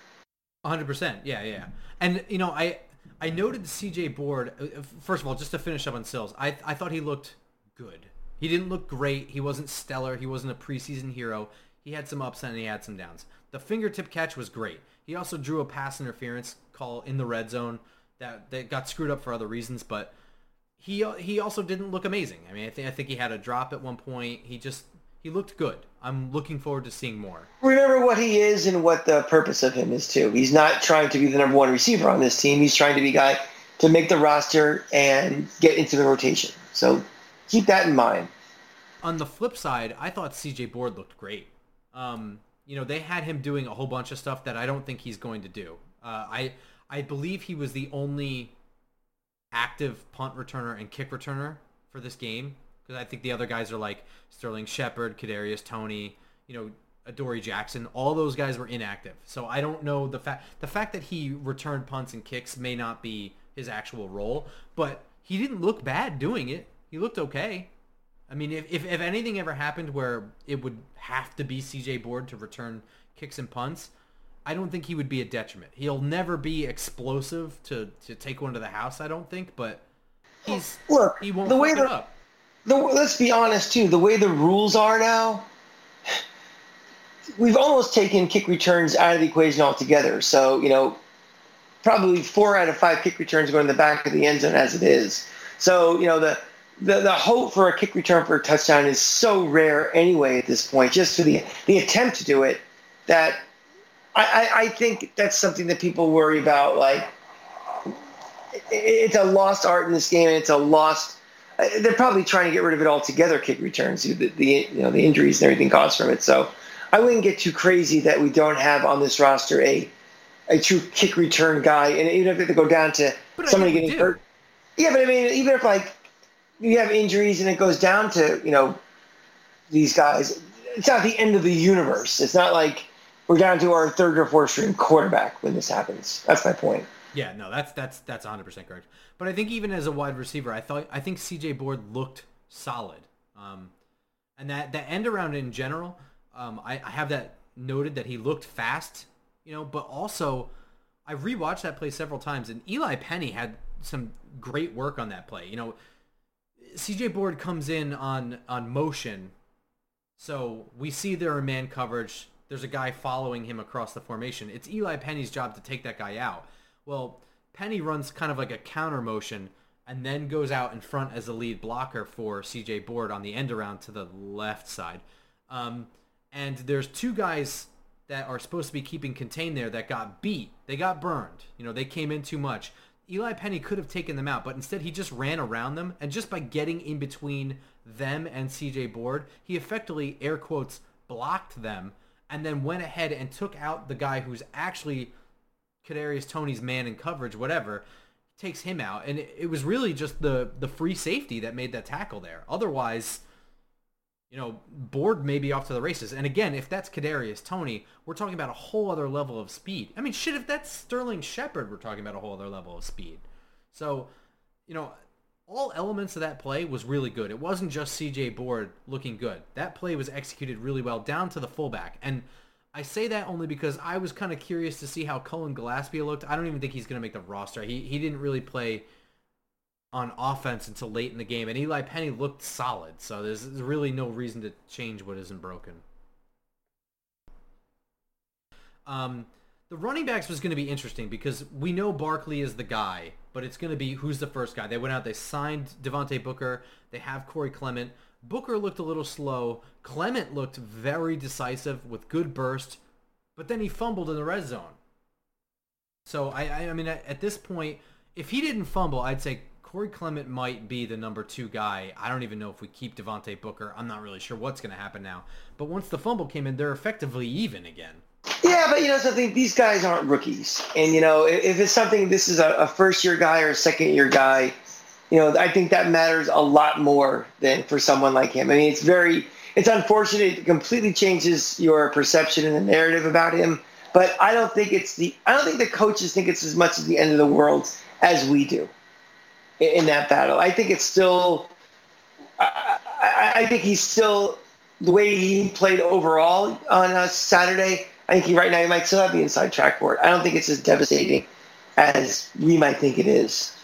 100%. Yeah, yeah. And, you know, I I noted the CJ Board, uh, first of all, just to finish up on Sills, I, I thought he looked good. He didn't look great. He wasn't stellar. He wasn't a preseason hero. He had some ups and he had some downs. The fingertip catch was great. He also drew a pass interference call in the red zone that, that got screwed up for other reasons, but he he also didn't look amazing. I mean, I think I think he had a drop at one point. He just he looked good. I'm looking forward to seeing more. Remember what he is and what the purpose of him is too. He's not trying to be the number one receiver on this team. He's trying to be guy to make the roster and get into the rotation. So keep that in mind. On the flip side, I thought CJ Board looked great. Um, you know, they had him doing a whole bunch of stuff that I don't think he's going to do. Uh, I I believe he was the only active punt returner and kick returner for this game because I think the other guys are like Sterling Shepard, Kadarius Toney, you know, Adoree Jackson. All those guys were inactive, so I don't know the fact the fact that he returned punts and kicks may not be his actual role, but he didn't look bad doing it. He looked okay. I mean, if, if, if anything ever happened where it would have to be CJ Board to return kicks and punts, I don't think he would be a detriment. He'll never be explosive to, to take one to the house, I don't think, but he's Look, he won't the way the, up. the let's be honest too, the way the rules are now, we've almost taken kick returns out of the equation altogether. So, you know, probably four out of five kick returns go in the back of the end zone as it is. So, you know, the the, the hope for a kick return for a touchdown is so rare anyway at this point, just for the the attempt to do it, that I, I, I think that's something that people worry about. Like, it, it's a lost art in this game, and it's a lost. Uh, they're probably trying to get rid of it altogether. Kick returns, the, the you know the injuries and everything caused from it. So, I wouldn't get too crazy that we don't have on this roster a a true kick return guy, and even if they go down to But somebody getting do. hurt. Yeah, but I mean, even if like you have injuries and it goes down to you know these guys, it's not the end of the universe. It's not like we're down to our third or fourth string quarterback when this happens. That's my point. Yeah, no, that's that's that's 100% correct. But I think even as a wide receiver, I thought I think CJ Board looked solid. Um, and that that end around in general, um, I, I have that noted that he looked fast, you know, but also I rewatched that play several times and Eli Penny had some great work on that play. You know, CJ Board comes in on on motion so we see there are man coverage. There's a guy following him across the formation. It's Eli Penny's job to take that guy out. Well, Penny runs kind of like a counter motion and then goes out in front as a lead blocker for CJ Board on the end around to the left side. Um, and there's two guys that are supposed to be keeping contained there that got beat. They got burned. You know, they came in too much. Eli Penny could have taken them out, but instead he just ran around them, and just by getting in between them and CJ Board, he effectively air quotes blocked them, and then went ahead and took out the guy who's actually Kadarius Toney's man in coverage, whatever, takes him out, and it, it was really just the the free safety that made that tackle there. Otherwise, you know, Board may be off to the races. And again, if that's Kadarius Toney, we're talking about a whole other level of speed. I mean, shit, if that's Sterling Shepard, we're talking about a whole other level of speed. So, you know, all elements of that play was really good. It wasn't just CJ Board looking good. That play was executed really well down to the fullback. And I say that only because I was kind of curious to see how Cullen Gillespie looked. I don't even think he's going to make the roster. He he didn't really play on offense until late in the game, and Eli Penny looked solid. So there's really no reason to change what isn't broken. Um, the running backs was going to be interesting because we know Barkley is the guy, but it's going to be who's the first guy. They went out, they signed Devontae Booker, they have Corey Clement. Booker looked a little slow. Clement looked very decisive with good burst, but then he fumbled in the red zone. So I, I, I mean, at, at this point, if he didn't fumble, I'd say Corey Clement might be the number two guy. I don't even know if we keep Devontae Booker. I'm not really sure what's going to happen now. But once the fumble came in, they're effectively even again. Yeah, but you know something. These guys aren't rookies, and you know if, it's something, this is a, a first year guy or a second year guy. you know, I think that matters a lot more than for someone like him. I mean, it's very, it's unfortunate. It completely changes your perception and the narrative about him. But I don't think it's the, I don't think the coaches think it's as much as the end of the world as we do in that battle. I think it's still, I, I, think he's still the way he played overall on a Saturday. I think he, right now he might still have the inside track for it. I don't think it's as devastating as we might think it is.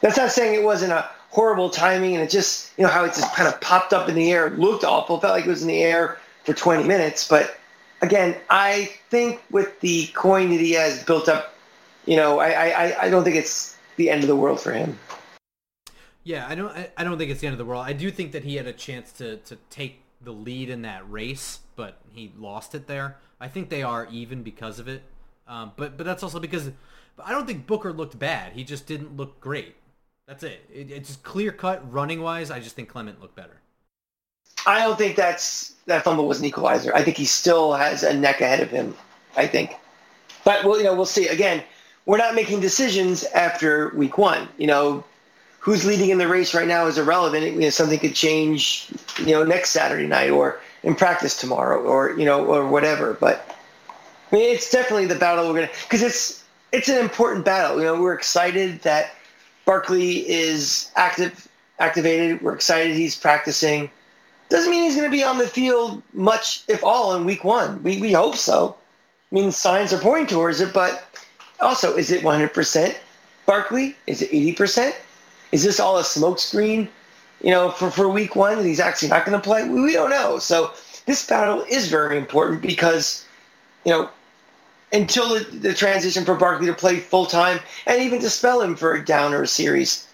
That's not saying it wasn't a horrible timing and it just, you know, how it just kind of popped up in the air, looked awful, felt like it was in the air for 20 minutes. But again, I think with the coin that he has built up, you know, I, I, I don't think it's the end of the world for him. Yeah, I don't. I don't think it's the end of the world. I do think that he had a chance to to take the lead in that race, but he lost it there. I think they are even because of it. Um, but but that's also because I don't think Booker looked bad. He just didn't look great. That's it. it it's just clear cut running wise. I just think Clement looked better. I don't think that's that fumble was an equalizer. I think he still has a neck ahead of him. I think, but well, you know, we'll see. Again, we're not making decisions after week one. You know, who's leading in the race right now is irrelevant. You know, something could change. You know, next Saturday night or in practice tomorrow or you know or whatever. But I mean, it's definitely the battle we're gonna because it's it's an important battle. You know, we're excited that Barkley is active activated. We're excited he's practicing. Doesn't mean he's going to be on the field much, if all, in week one. We, we hope so. I mean, signs are pointing towards it, but also, is it 100% Barkley? Is it 80%? Is this all a smokescreen, you know, for, for week one that he's actually not going to play? We, we don't know. So this battle is very important because, you know, until the, the transition for Barkley to play full time and even to spell him for a down or a series,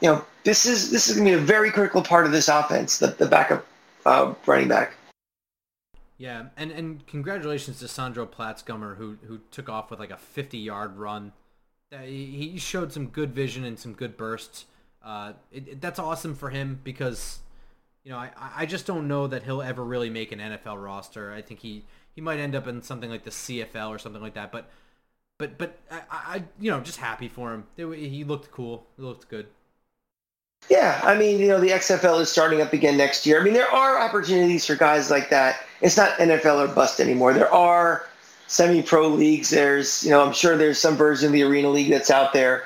you know, this is this is going to be a very critical part of this offense, the, the backup uh, running back. Yeah, and, and congratulations to Sandro Platzgummer who who took off with like a 50 yard run. Uh, he showed some good vision and some good bursts. Uh, it, it, that's awesome for him because you know I I just don't know that he'll ever really make an NFL roster. I think he he might end up in something like the CFL or something like that. But but but I, I you know just happy for him. He looked cool. He looked good. Yeah, I mean, you know, the XFL is starting up again next year. I mean, there are opportunities for guys like that. It's not NFL or bust anymore. There are semi-pro leagues. There's, you know, I'm sure there's some version of the Arena League that's out there.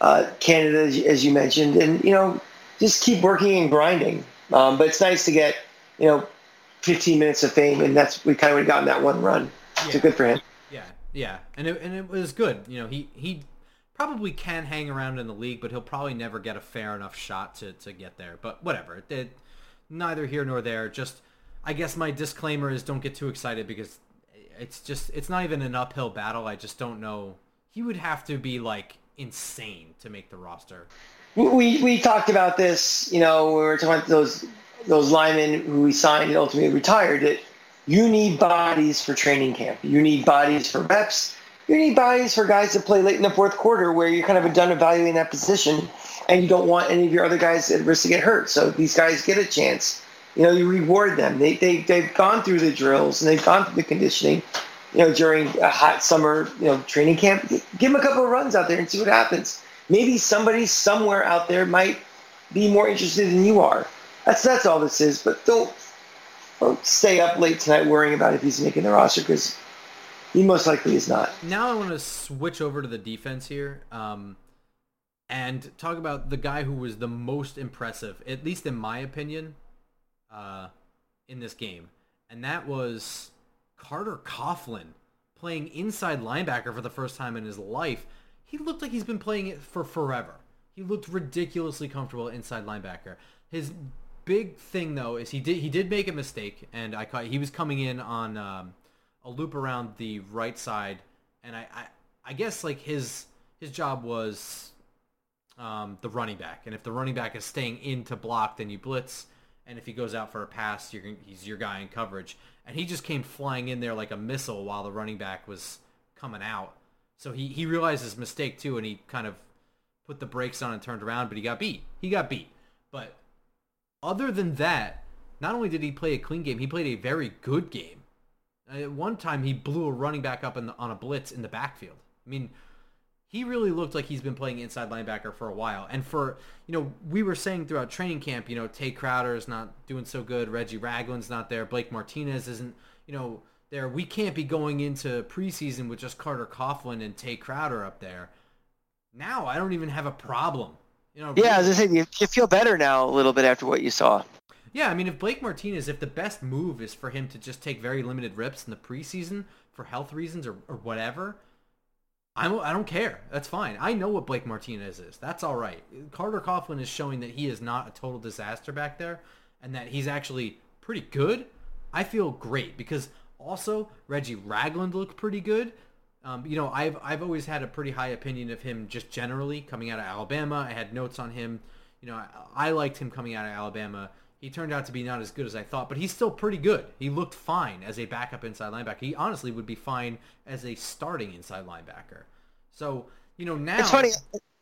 Uh, Canada, as you mentioned, and you know, just keep working and grinding. Um, but it's nice to get, you know, 15 minutes of fame, and that's we kind of would gotten that one run. Yeah. So good for him. Yeah, yeah, and it, and it was good. You know, he he probably can hang around in the league, but he'll probably never get a fair enough shot to, to get there. But whatever. It, it, neither here nor there. Just I guess my disclaimer is don't get too excited because it's just it's not even an uphill battle. I just don't know. He would have to be like insane to make the roster. We we talked about this. You know, we were talking about those those linemen who we signed and ultimately retired. That you need bodies for training camp. You need bodies for reps you need bodies for guys to play late in the fourth quarter where you're kind of done evaluating that position and you don't want any of your other guys at risk to get hurt. So these guys get a chance. You know, you reward them. They, they, they've gone through the drills and they've gone through the conditioning, you know, during a hot summer, you know, training camp. Give them a couple of runs out there and see what happens. Maybe somebody somewhere out there might be more interested than you are. That's, that's all this is. But don't, don't stay up late tonight worrying about if he's making the roster because he most likely is not. Now I want to switch over to the defense here, um, and talk about the guy who was the most impressive, at least in my opinion, uh, in this game, and that was Carter Coughlin playing inside linebacker for the first time in his life. He looked like he's been playing it for forever. He looked ridiculously comfortable inside linebacker. His big thing though is he did he did make a mistake, and I caught he was coming in on. Um, a loop around the right side, and I, I, I guess like his his job was um, the running back, and if the running back is staying in to block, then you blitz, and if he goes out for a pass, you're he's your guy in coverage, and he just came flying in there like a missile while the running back was coming out. So he he realized his mistake too, and he kind of put the brakes on and turned around, but he got beat. He got beat. But other than that, not only did he play a clean game, he played a very good game. At one time, he blew a running back up the, on a blitz in the backfield. I mean, he really looked like he's been playing inside linebacker for a while. And for, you know, we were saying throughout training camp, you know, Tae Crowder is not doing so good. Reggie Ragland's not there. Blake Martinez isn't, you know, there. We can't be going into preseason with just Carter Coughlin and Tae Crowder up there. Now I don't even have a problem. You know, yeah, as I said, you, you feel better now a little bit after what you saw. Yeah, I mean, if Blake Martinez, if the best move is for him to just take very limited rips in the preseason for health reasons or, or whatever, I'm, I don't care. That's fine. I know what Blake Martinez is. That's all right. Carter Coughlin is showing that he is not a total disaster back there and that he's actually pretty good. I feel great because also Reggie Ragland looked pretty good. Um, you know, I've I've always had a pretty high opinion of him just generally coming out of Alabama. I had notes on him. You know, I, I liked him coming out of Alabama. He turned out to be not as good as I thought, but he's still pretty good. He looked fine as a backup inside linebacker. He honestly would be fine as a starting inside linebacker. So, you know, now It's funny.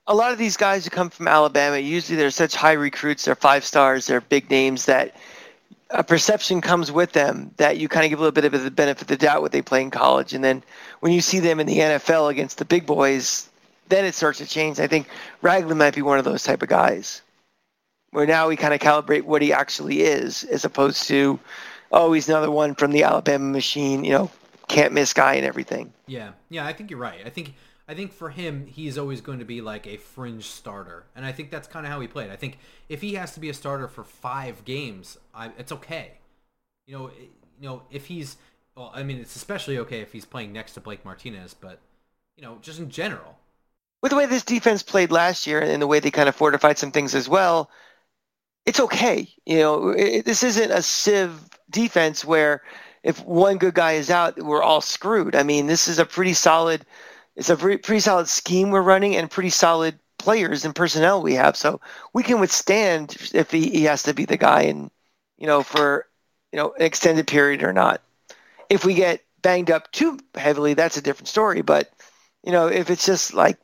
A lot of these guys who come from Alabama, usually they're such high recruits, they're five stars, they're big names that a perception comes with them that you kind of give a little bit of the benefit of the doubt what they play in college. And then when you see them in the NFL against the big boys, then it starts to change. I think Ragland might be one of those type of guys where now we kind of calibrate what he actually is as opposed to, oh, he's another one from the Alabama machine, you know, can't miss guy and everything. Yeah, yeah, I think you're right. I think I think for him, he's always going to be like a fringe starter, and I think that's kind of how he played. I think if he has to be a starter for five games, I, it's okay. You know, eh, you know if he's, well, I mean, it's especially okay if he's playing next to Blake Martinez, but you know, just in general. With the way this defense played last year and the way they kind of fortified some things as well, it's okay. You know, it, this isn't a sieve defense where if one good guy is out, we're all screwed. I mean, this is a pretty solid. It's a pretty, pretty solid scheme we're running and pretty solid players and personnel we have. So we can withstand if he, he has to be the guy and you know for you know an extended period or not. If we get banged up too heavily, that's a different story. But you know, if it's just like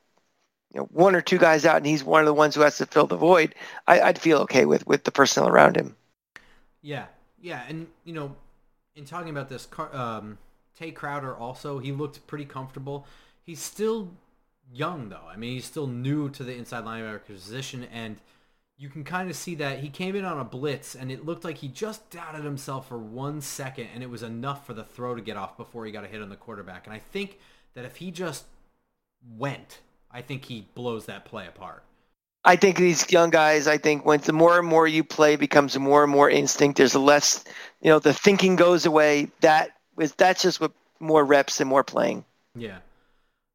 you know, one or two guys out and he's one of the ones who has to fill the void, I, would feel okay with with the personnel around him. Yeah, yeah, and you know, in talking about this, um, Tae Crowder also he looked pretty comfortable. He's still young though. I mean, he's still new to the inside linebacker position, and you can kind of see that he came in on a blitz, and it looked like he just doubted himself for one second, and it was enough for the throw to get off before he got a hit on the quarterback. And I think that if he just went I think he blows that play apart. I think these young guys, I think when the more and more you play becomes more and more instinct, there's less, you know, the thinking goes away. That is, that's just with more reps and more playing. Yeah.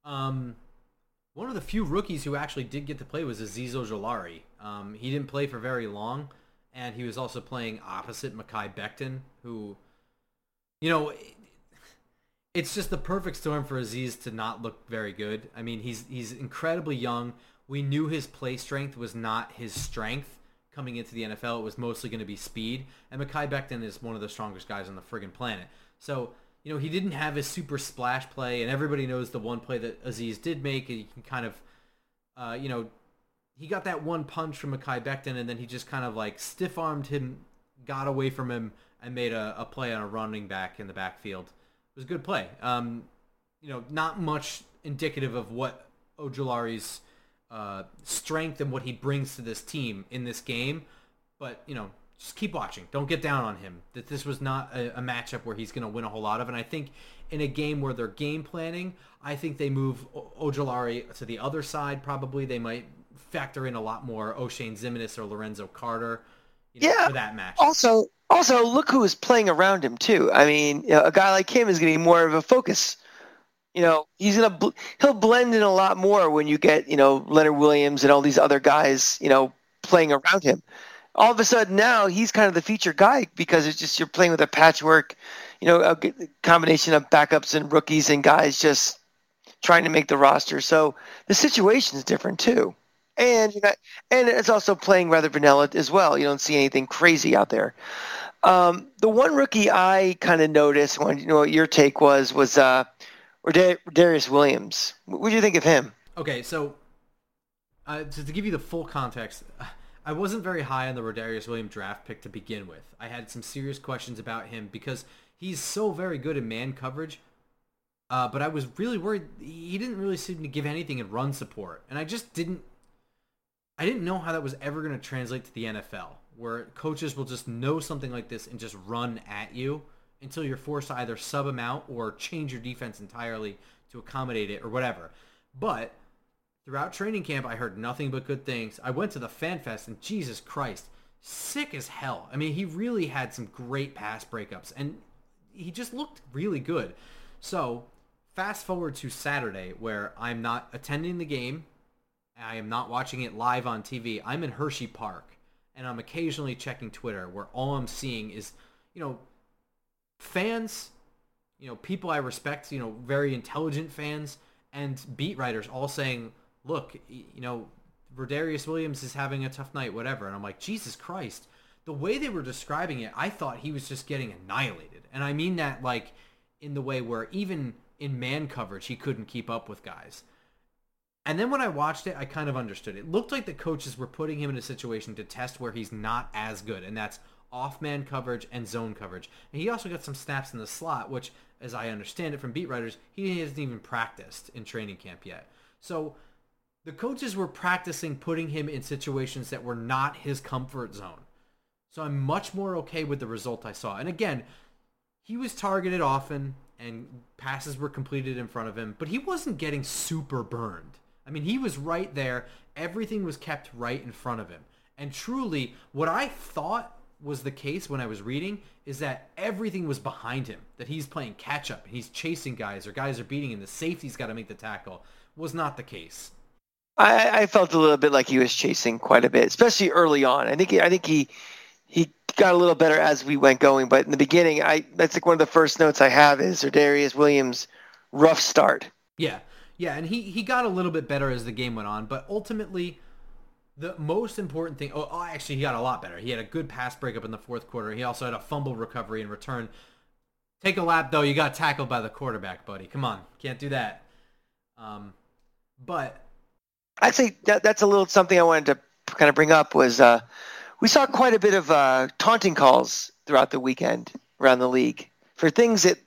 Um, one of the few rookies who actually did get to play was Azeez Ojulari. Um, he didn't play for very long, and he was also playing opposite Mekhi Becton, who, you know, it's just the perfect storm for Azeez to not look very good. I mean, he's he's incredibly young. We knew his play strength was not his strength coming into the NFL. It was mostly going to be speed. And Mekhi Becton is one of the strongest guys on the friggin' planet. So, you know, he didn't have his super splash play, and everybody knows the one play that Azeez did make. And he can kind of, uh, you know, he got that one punch from Mekhi Becton, and then he just kind of like stiff-armed him, got away from him, and made a, a play on a running back in the backfield was a good play. Um, you know, not much indicative of what Ojulari's uh, strength and what he brings to this team in this game, but you know, just keep watching. Don't get down on him. That this was not a, a matchup where he's going to win a whole lot of. And I think in a game where they're game planning, I think they move Ojulari to the other side. Probably they might factor in a lot more Oshane Ximines or Lorenzo Carter. You know, yeah. For that match. Also, also, look who is playing around him too. I mean, you know, a guy like him is going to be more of a focus. You know, he's gonna bl- he'll blend in a lot more when you get you know Leonard Williams and all these other guys you know playing around him. All of a sudden now he's kind of the feature guy because it's just you're playing with a patchwork, you know, a combination of backups and rookies and guys just trying to make the roster. So the situation is different too and you and it's also playing rather vanilla as well. You don't see anything crazy out there. Um, the one rookie I kind of noticed when you know what your take was was uh, Darius Williams. What do you think of him? Okay, so uh, to, to, give you the full context, I wasn't very high on the Rodarius Williams draft pick to begin with. I had some serious questions about him because he's so very good in man coverage. Uh, but I was really worried. He didn't really seem to give anything in run support, and I just didn't. I didn't know how that was ever going to translate to the NFL, where coaches will just know something like this and just run at you until you're forced to either sub them out or change your defense entirely to accommodate it or whatever. But throughout training camp, I heard nothing but good things. I went to the Fan Fest, and Jesus Christ, sick as hell. I mean, he really had some great pass breakups, and he just looked really good. So fast forward to Saturday, where I'm not attending the game. I am not watching it live on TV. I'm in Hershey Park, and I'm occasionally checking Twitter, where all I'm seeing is, you know, fans, you know, people I respect, you know, very intelligent fans, and beat writers all saying, look, you know, Rodarius Williams is having a tough night, whatever. And I'm like, Jesus Christ. The way they were describing it, I thought he was just getting annihilated. And I mean that like in the way where even in man coverage, he couldn't keep up with guys. And then when I watched it, I kind of understood. It looked like the coaches were putting him in a situation to test where he's not as good, and that's off man coverage and zone coverage. And he also got some snaps in the slot, which, as I understand it from beat writers, he hasn't even practiced in training camp yet. So the coaches were practicing putting him in situations that were not his comfort zone. So I'm much more okay with the result I saw. And again, he was targeted often and passes were completed in front of him, but he wasn't getting super burned. I mean, he was right there. Everything was kept right in front of him. And truly, what I thought was the case when I was reading is that everything was behind him. That he's playing catch up and he's chasing guys or guys are beating him. The safety's got to make the tackle. Was not the case. I, I felt a little bit like he was chasing quite a bit, especially early on. I think he, I think he he got a little better as we went going, but in the beginning, I that's like one of the first notes I have is Darius Williams rough start. Yeah, yeah, and he he got a little bit better as the game went on, but ultimately. The most important thing, oh, oh, actually, he got a lot better. He had a good pass breakup in the fourth quarter. He also had a fumble recovery in return. Take a lap, though. You got tackled by the quarterback, buddy. Come on. Can't do that. Um, but I'd say that, that's a little something I wanted to kind of bring up was uh, we saw quite a bit of uh, taunting calls throughout the weekend around the league for things that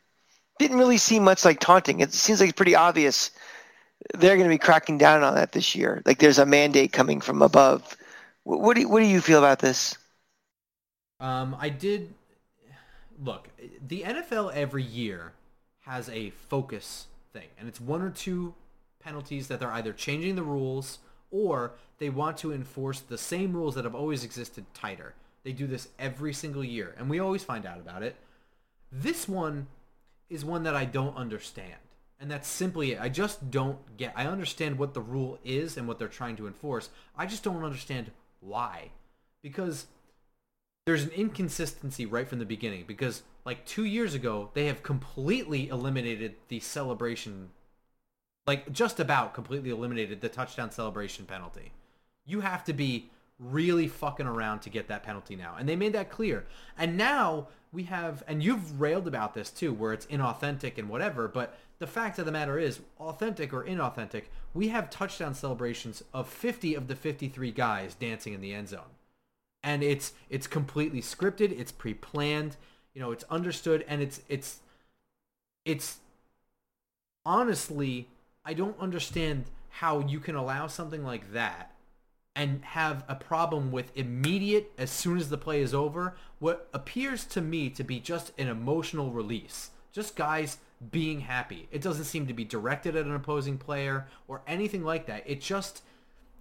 didn't really seem much like taunting. It seems like it's pretty obvious they're going to be cracking down on that this year. Like there's a mandate coming from above. What, do you, what do you feel about this? Um, I did look. The NFL every year has a focus thing, and it's one or two penalties that they're either changing the rules or they want to enforce the same rules that have always existed tighter. They do this every single year, and we always find out about it. This one is one that I don't understand. And that's simply it. I just don't get. I understand what the rule is and what they're trying to enforce. I just don't understand why. Because there's an inconsistency right from the beginning. Because like two years ago, they have completely eliminated the celebration like just about completely eliminated the touchdown celebration penalty. You have to be really fucking around to get that penalty now. And they made that clear. And now we have and you've railed about this too where it's inauthentic and whatever, but the fact of the matter is, authentic or inauthentic, we have touchdown celebrations of 50 of the 53 guys dancing in the end zone. And it's it's completely scripted, it's pre-planned, you know, it's understood and it's it's it's honestly I don't understand how you can allow something like that and have a problem with immediate as soon as the play is over what appears to me to be just an emotional release. Just guys being happy. It doesn't seem to be directed at an opposing player or anything like that. It just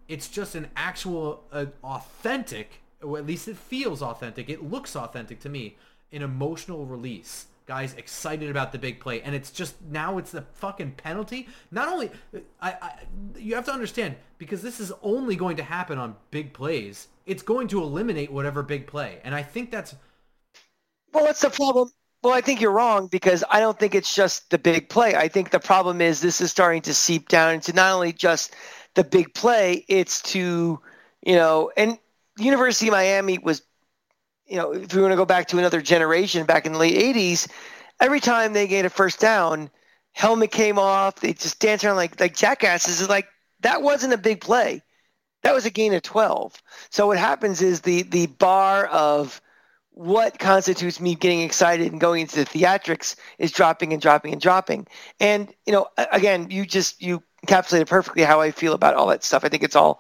it's just an actual uh, authentic or at least it feels authentic. It looks authentic to me. An emotional release guys excited about the big play. And it's just now it's the fucking penalty. Not only I, I you have to understand because this is only going to happen on big plays it's going to eliminate whatever big play. And i think that's well what's the problem. Well i think you're wrong because i don't think it's just the big play. I think the problem is this is starting to seep down into not only just the big play it's to you know and university of miami was you know, if we want to go back to another generation back in the late 80s, every time they get a first down, helmet came off. They just dance around like, like jackasses. It's like, that wasn't a big play. That was a gain of 12. So what happens is the, the bar of what constitutes me getting excited and going into the theatrics is dropping and dropping and dropping. And you know, again, you just you encapsulated perfectly how I feel about all that stuff. I think it's all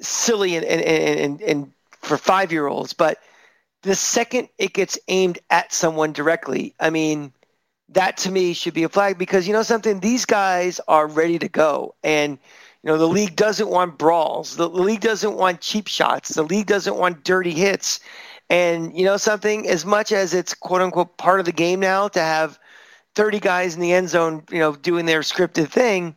silly and and and, and for five year olds, but the second it gets aimed at someone directly, I mean, that to me should be a flag because you know something, these guys are ready to go and. You know, the league doesn't want brawls. The league doesn't want cheap shots. The league doesn't want dirty hits. And you know something, as much as it's quote unquote part of the game now to have 30 guys in the end zone, you know, doing their scripted thing,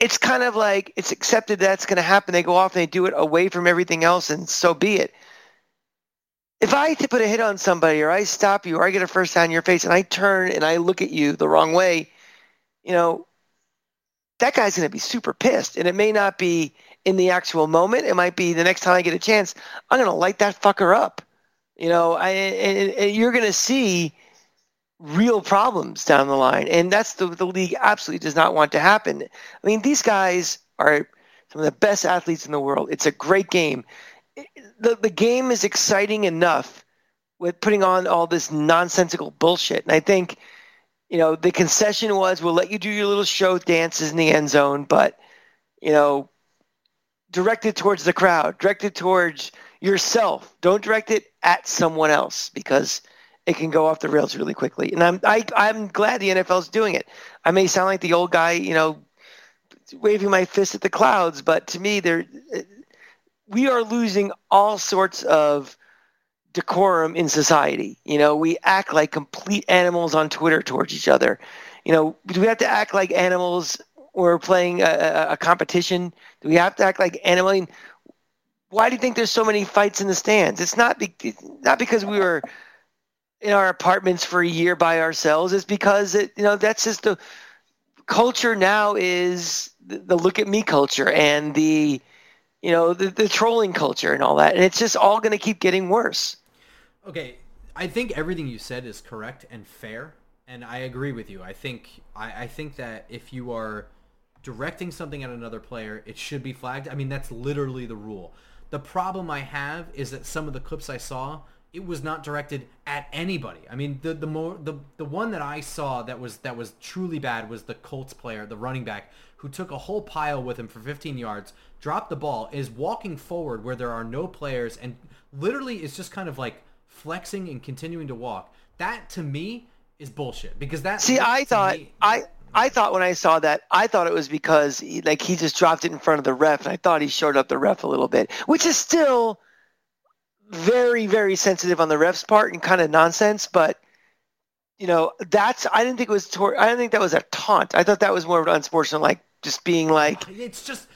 it's kind of like it's accepted that's going to happen. They go off and they do it away from everything else, and so be it. If I to put a hit on somebody, or I stop you, or I get a first down in your face, and I turn and I look at you the wrong way, you know, that guy's going to be super pissed, and it may not be in the actual moment. It might be the next time I get a chance, I'm going to light that fucker up. You know, I, and, and you're going to see real problems down the line, and that's the the league absolutely does not want to happen. I mean, these guys are some of the best athletes in the world. It's a great game. The the game is exciting enough with putting on all this nonsensical bullshit, and I think you know the concession was we'll let you do your little show dances in the end zone, but you know directed towards the crowd, directed towards yourself. Don't direct it at someone else because it can go off the rails really quickly. And I'm I, I'm glad the NFL is doing it. I may sound like the old guy, you know, waving my fist at the clouds, but to me, there we are losing all sorts of decorum in society. You know, we act like complete animals on Twitter towards each other. You know, do we have to act like animals we're playing a, a competition? Do we have to act like animals? I mean, why do you think there's so many fights in the stands? It's not be, not because we were in our apartments for a year by ourselves. It's because it, you know that's just the culture now is the, the look at me culture and the you know the, the trolling culture and all that, and it's just all going to keep getting worse. Okay, I think everything you said is correct and fair, and I agree with you. I think I, I think that if you are directing something at another player, it should be flagged. I mean, that's literally the rule. The problem I have is that some of the clips I saw, it was not directed at anybody. I mean, the the more the the one that I saw that was that was truly bad was the Colts player, the running back, who took a whole pile with him for 15 yards, dropped the ball, is walking forward where there are no players, and literally is just kind of like flexing and continuing to walk. That to me is bullshit because that. See, I thought me, I I thought when I saw that, I thought it was because he, like he just dropped it in front of the ref, and I thought he showed up the ref a little bit, which is still very very sensitive on the ref's part and kind of nonsense. But you know, that's I didn't think it was tor- I didn't think that was a taunt. I thought that was more of an unsportsmanlike, like just being like it's just.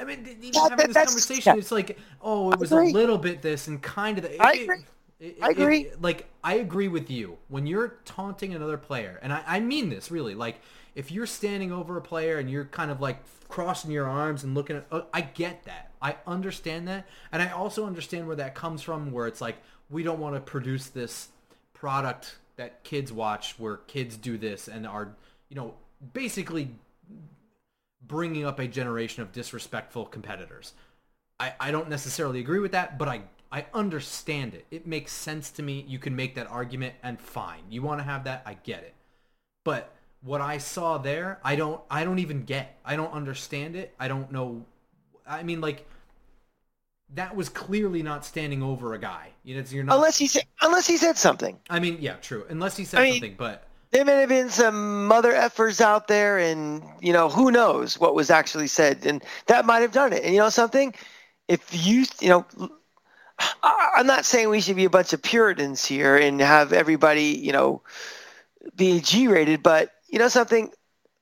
I mean, even that, having this conversation, yeah. it's like, oh, it was a little bit this and kind of. The, I agree. It, I agree. It, like, I agree with you. When you're taunting another player, and I, I mean this really, like, if you're standing over a player and you're kind of like crossing your arms and looking at, uh, I get that. I understand that. And I also understand where that comes from, where it's like, we don't want to produce this product that kids watch where kids do this and are, you know, basically bringing up a generation of disrespectful competitors. I, I don't necessarily agree with that, but I I understand it. It makes sense to me. You can make that argument and fine. You want to have that, I get it. But what I saw there, I don't I don't even get. I don't understand it. I don't know I mean like that was clearly not standing over a guy. You know, you're not unless he said unless he said something. I mean, yeah, true. Unless he said I mean, something, but there may have been some mother effers out there, and you know who knows what was actually said, and that might have done it. And you know something, if you you know, I'm not saying we should be a bunch of Puritans here and have everybody you know be G-rated, but you know something?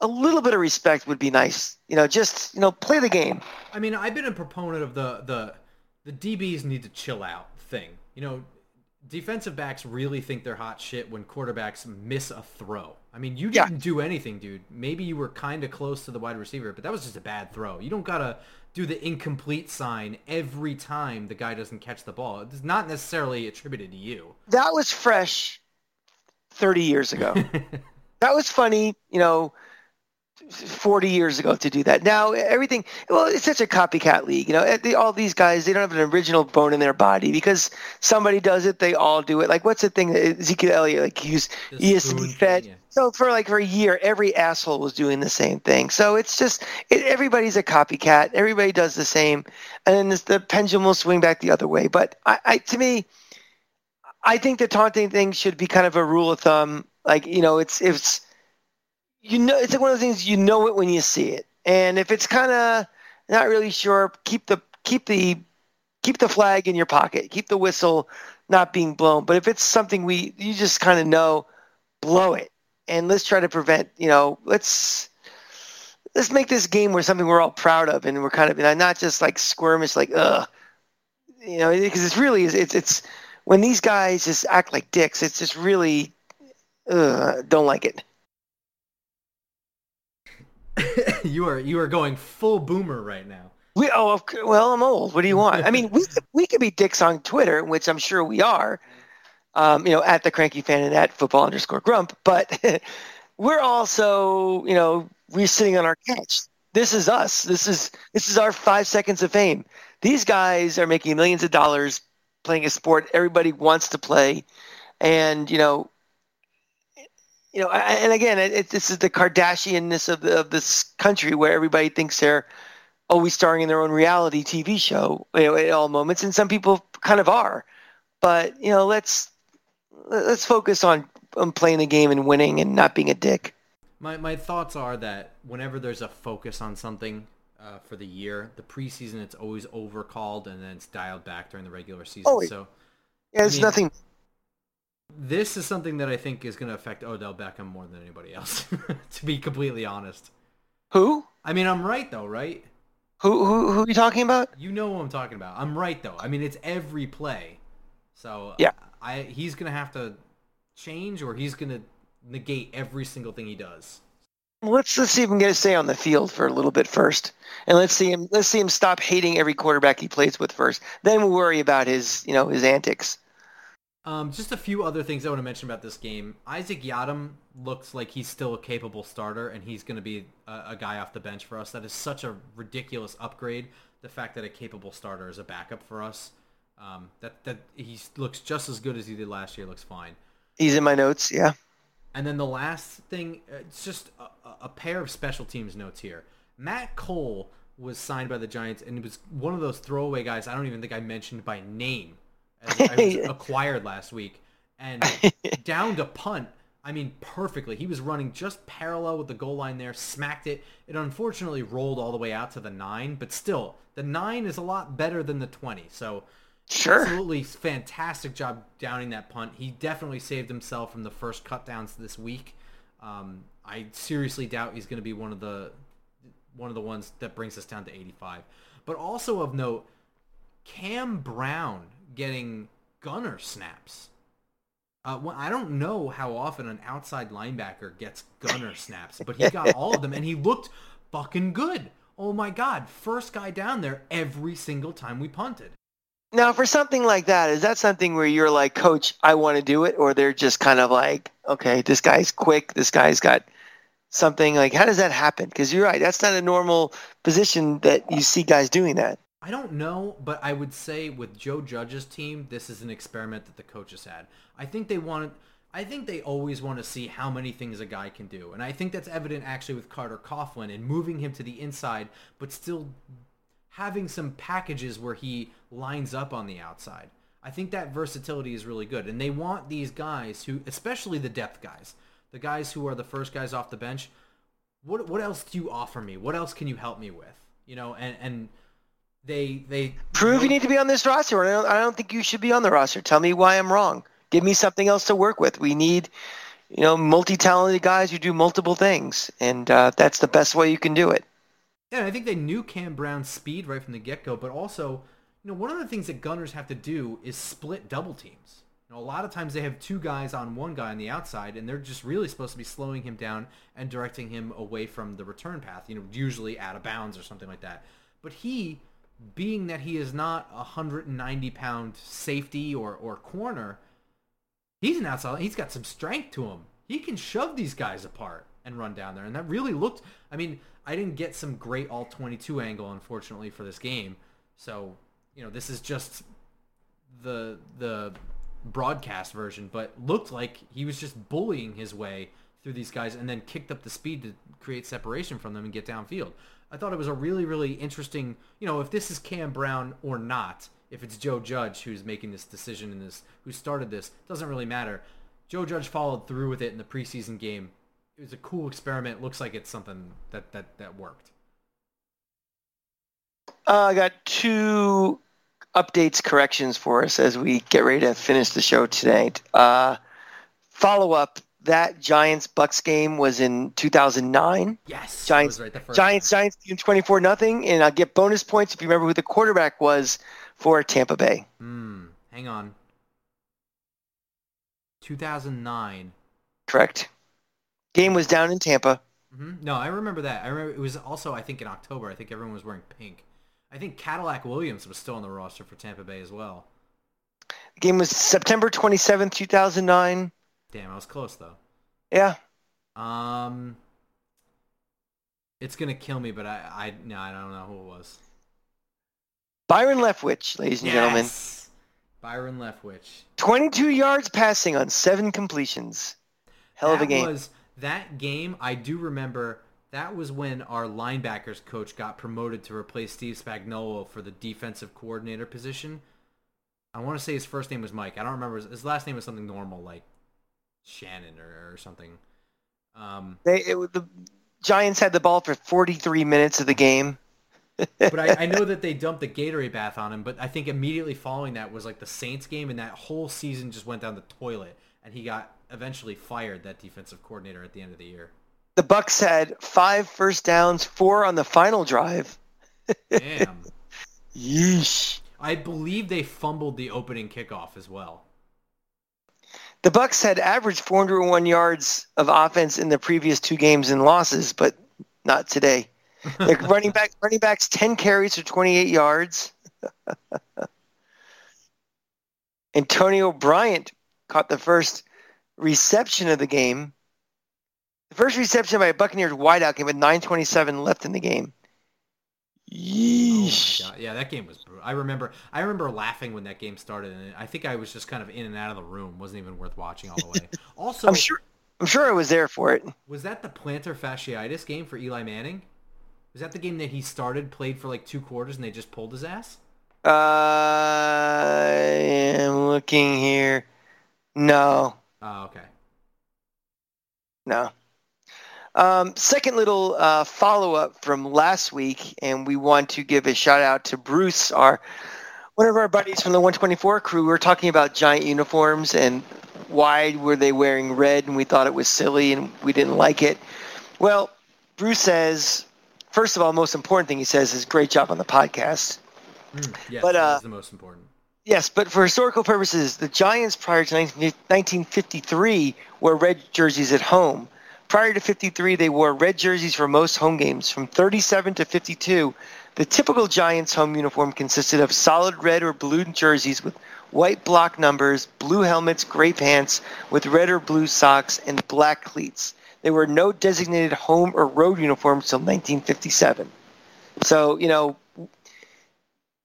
A little bit of respect would be nice. You know just you know play the game. I mean i've been a proponent of the the the dbs need to chill out thing. You know defensive backs really think they're hot shit when quarterbacks miss a throw. I mean you didn't yeah. do anything dude. Maybe you were kind of close to the wide receiver but that was just a bad throw. You don't gotta do the incomplete sign every time the guy doesn't catch the ball. It's not necessarily attributed to you. That was fresh 30 years ago. [laughs] That was funny, you know, 40 years ago to do that. Now everything, well, it's such a copycat league. You know, eh, the, all these guys, they don't have an original bone in their body because somebody does it, they all do it. Like what's the thing that Ezekiel Elliott, like he, was, he used to be fed. yeah. So for like for a year, every asshole was doing the same thing. So it's just it, everybody's a copycat. Everybody does the same, and then this, the pendulum will swing back the other way. But I, I to me, I think the taunting thing should be kind of a rule of thumb. Like you know, it's it's you know it's like one of those things you know it when you see it, and if it's kind of not really sure, keep the keep the keep the flag in your pocket, keep the whistle not being blown. But if it's something we you just kind of know, blow it, and let's try to prevent. You know, let's let's make this game where something we're all proud of, and we're kind of you know, not just like squirmish, like ugh, you know, because it's really it's it's when these guys just act like dicks. It's just really ugh, don't like it. [laughs] you are you are going full boomer right now. We oh well, I'm old. What do you [laughs] want? I mean, we we could be dicks on Twitter, which I'm sure we are. Um, you know, at the cranky fan and at football underscore grump. But [laughs] we're also, you know, we're sitting on our couch. This is us. This is this is our five seconds of fame. These guys are making millions of dollars playing a sport everybody wants to play, and you know, you know, and again, it, this is the Kardashianness of, the, of this country where everybody thinks they're always starring in their own reality TV show, you know, at all moments, and some people kind of are. But you know, let's let's focus on, on playing the game and winning and not being a dick. My my thoughts are that whenever there's a focus on something uh, for the year, the preseason it's always overcalled and then it's dialed back during the regular season. Oh, so yeah, it's I mean, nothing this is something that I think is going to affect Odell Beckham more than anybody else. [laughs] to be completely honest. Who? I mean, I'm right though, right? Who who who are you talking about? You know who I'm talking about. I'm right though. I mean, it's every play. So yeah, I he's gonna have to change or he's gonna negate every single thing he does. Let's let's see if we can get a say on the field for a little bit first, and let's see him let's see him stop hating every quarterback he plays with first. Then we'll worry about his you know his antics. Um, just a few other things I want to mention about this game. Isaac Yiadom looks like he's still a capable starter, and he's going to be a, a, guy off the bench for us. That is such a ridiculous upgrade. The fact that a capable starter is a backup for us. Um, that that he looks just as good as he did last year. Looks fine. He's in my notes. Yeah. And then the last thing, it's just a, a pair of special teams notes here. Matt Cole was signed by the Giants, and he was one of those throwaway guys. I don't even think I mentioned by name I was [laughs] acquired last week, and [laughs] down to punt. I mean, perfectly. He was running just parallel with the goal line there, smacked it. It unfortunately rolled all the way out to the nine, but still, the nine is a lot better than the twenty. So, sure, absolutely fantastic job downing that punt. He definitely saved himself from the first cutdowns this week. Um, I seriously doubt he's going to be one of the one of the ones that brings us down to 85. But also of note, Cam Brown getting gunner snaps. Uh, well, I don't know how often an outside linebacker gets gunner [laughs] snaps, but he got all of them, and he looked fucking good. Oh my god, first guy down there every single time we punted. Now, for something like that, is that something where you're like, Coach, I want to do it, or they're just kind of like, okay, this guy's quick, this guy's got something like, how does that happen? Because you're right, that's not a normal position that you see guys doing that. I don't know, but I would say with Joe Judge's team, this is an experiment that the coaches had. I think they wanted. I think they always want to see how many things a guy can do, and I think that's evident actually with Carter Coughlin and moving him to the inside, but still having some packages where he lines up on the outside. I think that versatility is really good, and they want these guys who, especially the depth guys, the guys who are the first guys off the bench. What what else do you offer me? What else can you help me with? You know, and and they they prove you need to be on this roster. I don't, I don't think you should be on the roster. Tell me why I'm wrong. Give me something else to work with. We need, you know, multi-talented guys who do multiple things, and uh, that's the best way you can do it. Yeah, I think they knew Cam Brown's speed right from the get-go, but also, you know, one of the things that gunners have to do is split double teams. You know, a lot of times they have two guys on one guy on the outside, and they're just really supposed to be slowing him down and directing him away from the return path. You know, usually out of bounds or something like that. But he being that he is not a 190 pound safety or, or corner, he's an outside. He's got some strength to him. He can shove these guys apart. and run down there. And that really looked. I mean, I didn't get some great all 22 angle, unfortunately, for this game. So you know, this is just the the broadcast version, but looked like he was just bullying his way through these guys and then kicked up the speed to create separation from them and get downfield. I thought it was a really, really interesting, you know, if this is Cam Brown or not, if it's Joe Judge who's making this decision in this, who started this, doesn't really matter. Joe Judge followed through with it in the preseason game. It was a cool experiment. looks like it's something that, that, that worked. Uh, I got two updates, corrections for us as we get ready to finish the show tonight. Uh, follow up that Giants Bucks game was in 2009. Yes, Giants right, Giants time. Giants 24 nothing, and I'll get bonus points if you remember who the quarterback was for Tampa Bay. Hmm. Hang on. 2009. Correct. Game was down in Tampa. Mm-hmm. No, I remember that. I remember it was also I think in October. I think everyone was wearing pink. I think Cadillac Williams was still on the roster for Tampa Bay as well. The game was September 27th, 2009. Damn, I was close though. Yeah. Um, it's gonna kill me, but I, I, no, I don't know who it was. Byron Leftwich, ladies and yes! gentlemen. Byron Leftwich. 22 yards passing on seven completions. Hell that of a game. Was, that game, I do remember. That was when our linebackers coach got promoted to replace Steve Spagnuolo for the defensive coordinator position. I want to say his first name was Mike. I don't remember his, his last name was something normal like Shannon or, or something. Um, they it, the Giants had the ball for 43 minutes of the game. [laughs] but I, I, know [laughs] that they dumped the Gatorade bath on him. But I think immediately following that was like the Saints game, and that whole season just went down the toilet. And he got eventually fired, that defensive coordinator, at the end of the year. The Bucks had five first downs, four on the final drive. Damn. [laughs] Yeesh. I believe they fumbled the opening kickoff as well. The Bucks had averaged 401 yards of offense in the previous two games and losses, but not today. [laughs] Like running back, running backs, 10 carries for 28 yards. [laughs] Antonio Bryant caught the first reception of the game. The first reception by a Buccaneers wideout came with 9:27 left in the game. Oh Yeesh. Oh yeah, that game was. I remember. I remember laughing when that game started, and I think I was just kind of in and out of the room. wasn't even worth watching all the way. [laughs] Also, I'm sure. I'm sure I was there for it. Was that the plantar fasciitis game for Eli Manning? Was that the game that he started, played for like two quarters, and they just pulled his ass? Uh, I am looking here. No. Oh, okay. No. Um, second little uh, follow up from last week, and we want to give a shout out to Bruce, our one of our buddies from the 124 crew. We were talking about giant uniforms and why were they wearing red, and we thought it was silly and we didn't like it. Well, Bruce says, first of all, most important thing he says is great job on the podcast. Mm, yes, but, uh, the most important. Yes, but for historical purposes, the Giants prior to 1953 wore red jerseys at home. Prior to 53, they wore red jerseys for most home games. From 37 to 52, the typical Giants home uniform consisted of solid red or blue jerseys with white block numbers, blue helmets, gray pants with red or blue socks, and black cleats. There were no designated home or road uniforms until 1957. So, you know,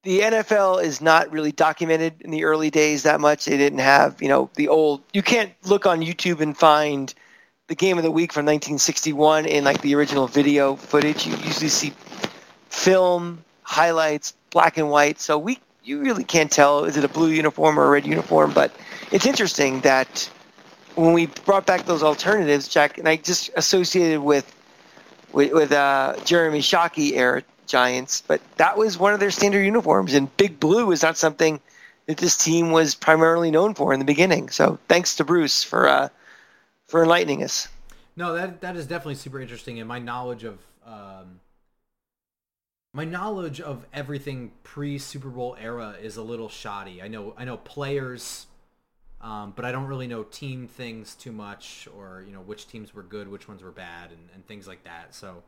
the NFL is not really documented in the early days that much. They didn't have, you know, the old. You can't look on YouTube and find the game of the week from 1961 in like the original video footage. You usually see film highlights, black and white. So we, you really can't tell is it a blue uniform or a red uniform. But it's interesting that when we brought back those alternatives, Jack, and I just associated with with, with uh, Jeremy Shockey era Giants, but that was one of their standard uniforms. And big blue is not something that this team was primarily known for in the beginning. So thanks to Bruce for uh, for enlightening us. No, that that is definitely super interesting, and my knowledge of um, my knowledge of everything pre Super Bowl era is a little shoddy. I know I know players, um, but I don't really know team things too much, or you know which teams were good, which ones were bad, and, and things like that. So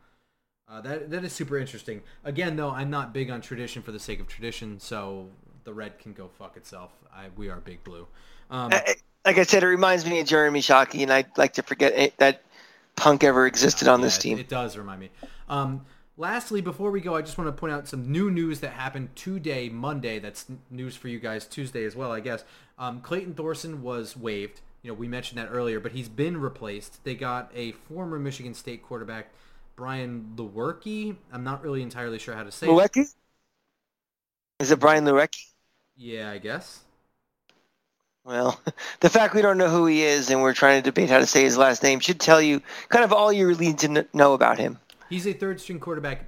uh, that that is super interesting. Again, though, I'm not big on tradition for the sake of tradition, so the red can go fuck itself. I, we are big blue. Um, like I said, it reminds me of Jeremy Shockey, and I'd like to forget that punk ever existed on this it- team. It, does remind me. Um, lastly, before we go, I just want to point out some new news that happened today, Monday. That's news for you guys Tuesday as well, I guess. Um, Clayton Thorson was waived. You know, we mentioned that earlier, but he's been replaced. They got a former Michigan State quarterback, Brian Lewerke. I'm not really entirely sure how to say it. Luecki? Is it Brian Luecki? Yeah, I guess. Well, [laughs] the fact we don't know who he is and we're trying to debate how to say his last name should tell you kind of all you need to kn- know about him. He's a third string quarterback.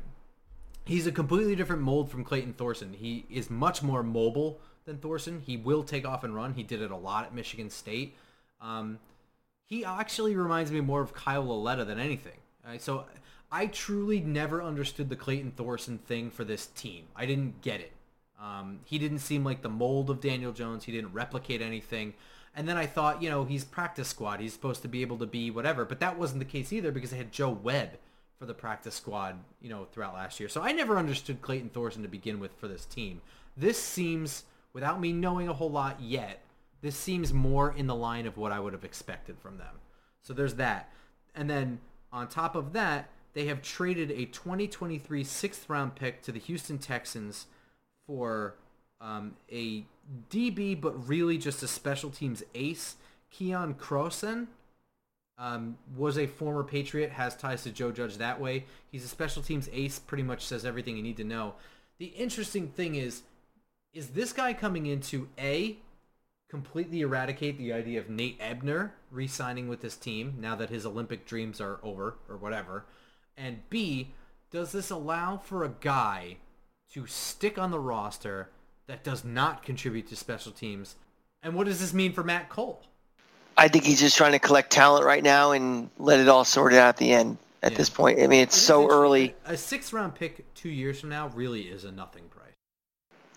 He's a completely different mold from Clayton Thorson. He is much more mobile than Thorson. He will take off and run. He did it a lot at Michigan State. Um, he actually reminds me more of Kyle Lauletta than anything. Uh, so I truly never understood the Clayton Thorson thing for this team. I didn't get it. Um, he didn't seem like the mold of Daniel Jones. He didn't replicate anything. And then I thought, you know, he's practice squad. He's supposed to be able to be whatever. But that wasn't the case either because they had Joe Webb for the practice squad, you know, throughout last year. So I never understood Clayton Thorson to begin with for this team. This seems, without me knowing a whole lot yet, this seems more in the line of what I would have expected from them. So there's that. And then on top of that, they have traded a 2023 sixth round pick to the Houston Texans for um, a DB, but really just a special teams ace. Keion Crossen um, was a former Patriot, has ties to Joe Judge that way. He's a special teams ace, pretty much says everything you need to know. The interesting thing is, is this guy coming into A, completely eradicate the idea of Nate Ebner re-signing with this team now that his Olympic dreams are over or whatever, and B, does this allow for a guy to stick on the roster that does not contribute to special teams? And what does this mean for Matt Cole? I think he's just trying to collect talent right now and let it all sort it out at the end at Yeah. this point. I mean, it's It so early. A sixth round pick two years from now really is a nothing price.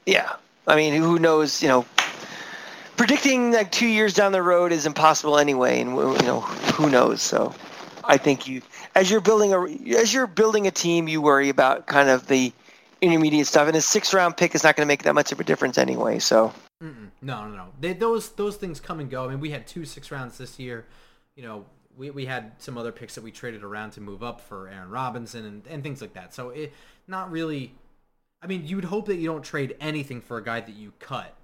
Yeah. I mean, who knows, you know, predicting like two years down the road is impossible anyway. And, you know, who knows? So I think you, as you're building a, as you're building a team, you worry about kind of the intermediate stuff. And a six round pick is not going to make that much of a difference anyway. So Mm-mm. No, no, no. They, those those things come and go. I mean, we had two six rounds this year. You know, we, we had some other picks that we traded around to move up for Aaron Robinson and, and things like that. So it not really. I mean, you would hope that you don't trade anything for a guy that you cut.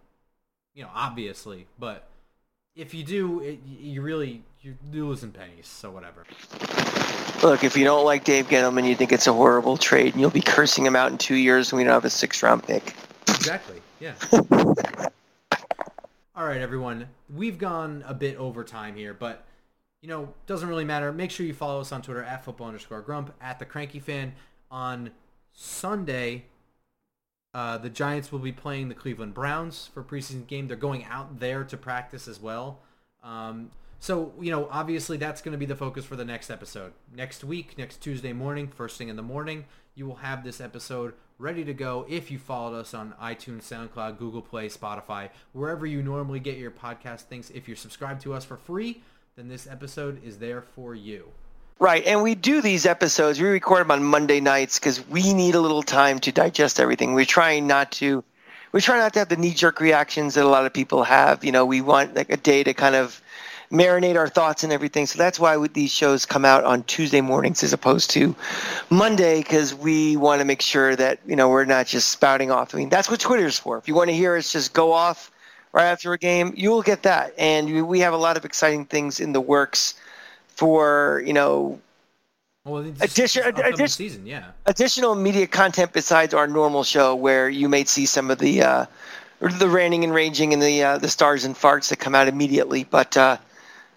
You know, obviously, but if you do, it, you really you're losing pennies. So whatever. look, if you don't like Dave Gettleman, you think it's a horrible trade and you'll be cursing him out in two years when we don't have a six round pick. Exactly. Yeah. [laughs] All right, everyone. We've gone a bit over time here, but you know, doesn't really matter. Make sure you follow us on Twitter at football underscore grump at the cranky fan. On Sunday, uh, the Giants will be playing the Cleveland Browns for preseason game. They're going out there to practice as well. Um, so, you know, obviously that's going to be the focus for the next episode. Next week, next Tuesday morning, first thing in the morning, you will have this episode ready to go if you followed us on iTunes, SoundCloud, Google Play, Spotify, wherever you normally get your podcast things. If you're subscribed to us for free, then this episode is there for you. Right, and we do these episodes. We record them on Monday nights because we need a little time to digest everything. We're trying not to, we try not to have the knee-jerk reactions that a lot of people have. You know, we want like a day to kind of marinate our thoughts and everything. So that's why these shows come out on Tuesday mornings as opposed to Monday because we want to make sure that you know we're not just spouting off. I mean, that's what Twitter's for. If you want to hear us just go off right after a game, you will get that. And we- we have a lot of exciting things in the works for you know Well, it's Addition- addition- season, yeah. additional media content besides our normal show, where you may see some of the uh, the ranting and raging and the uh, the stars and farts that come out immediately. But uh,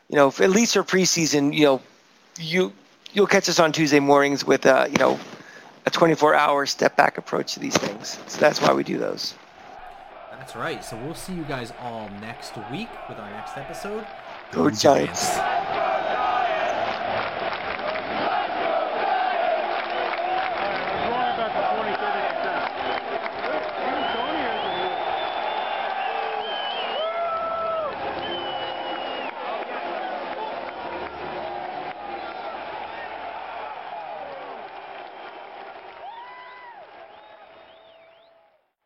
you know, at least for preseason, you know, you you'll catch us on Tuesday mornings with uh, you know a 24 hour step back approach to these things. So that's why we do those. That's right. So we'll see you guys all next week with our next episode. Go Giants. Giants.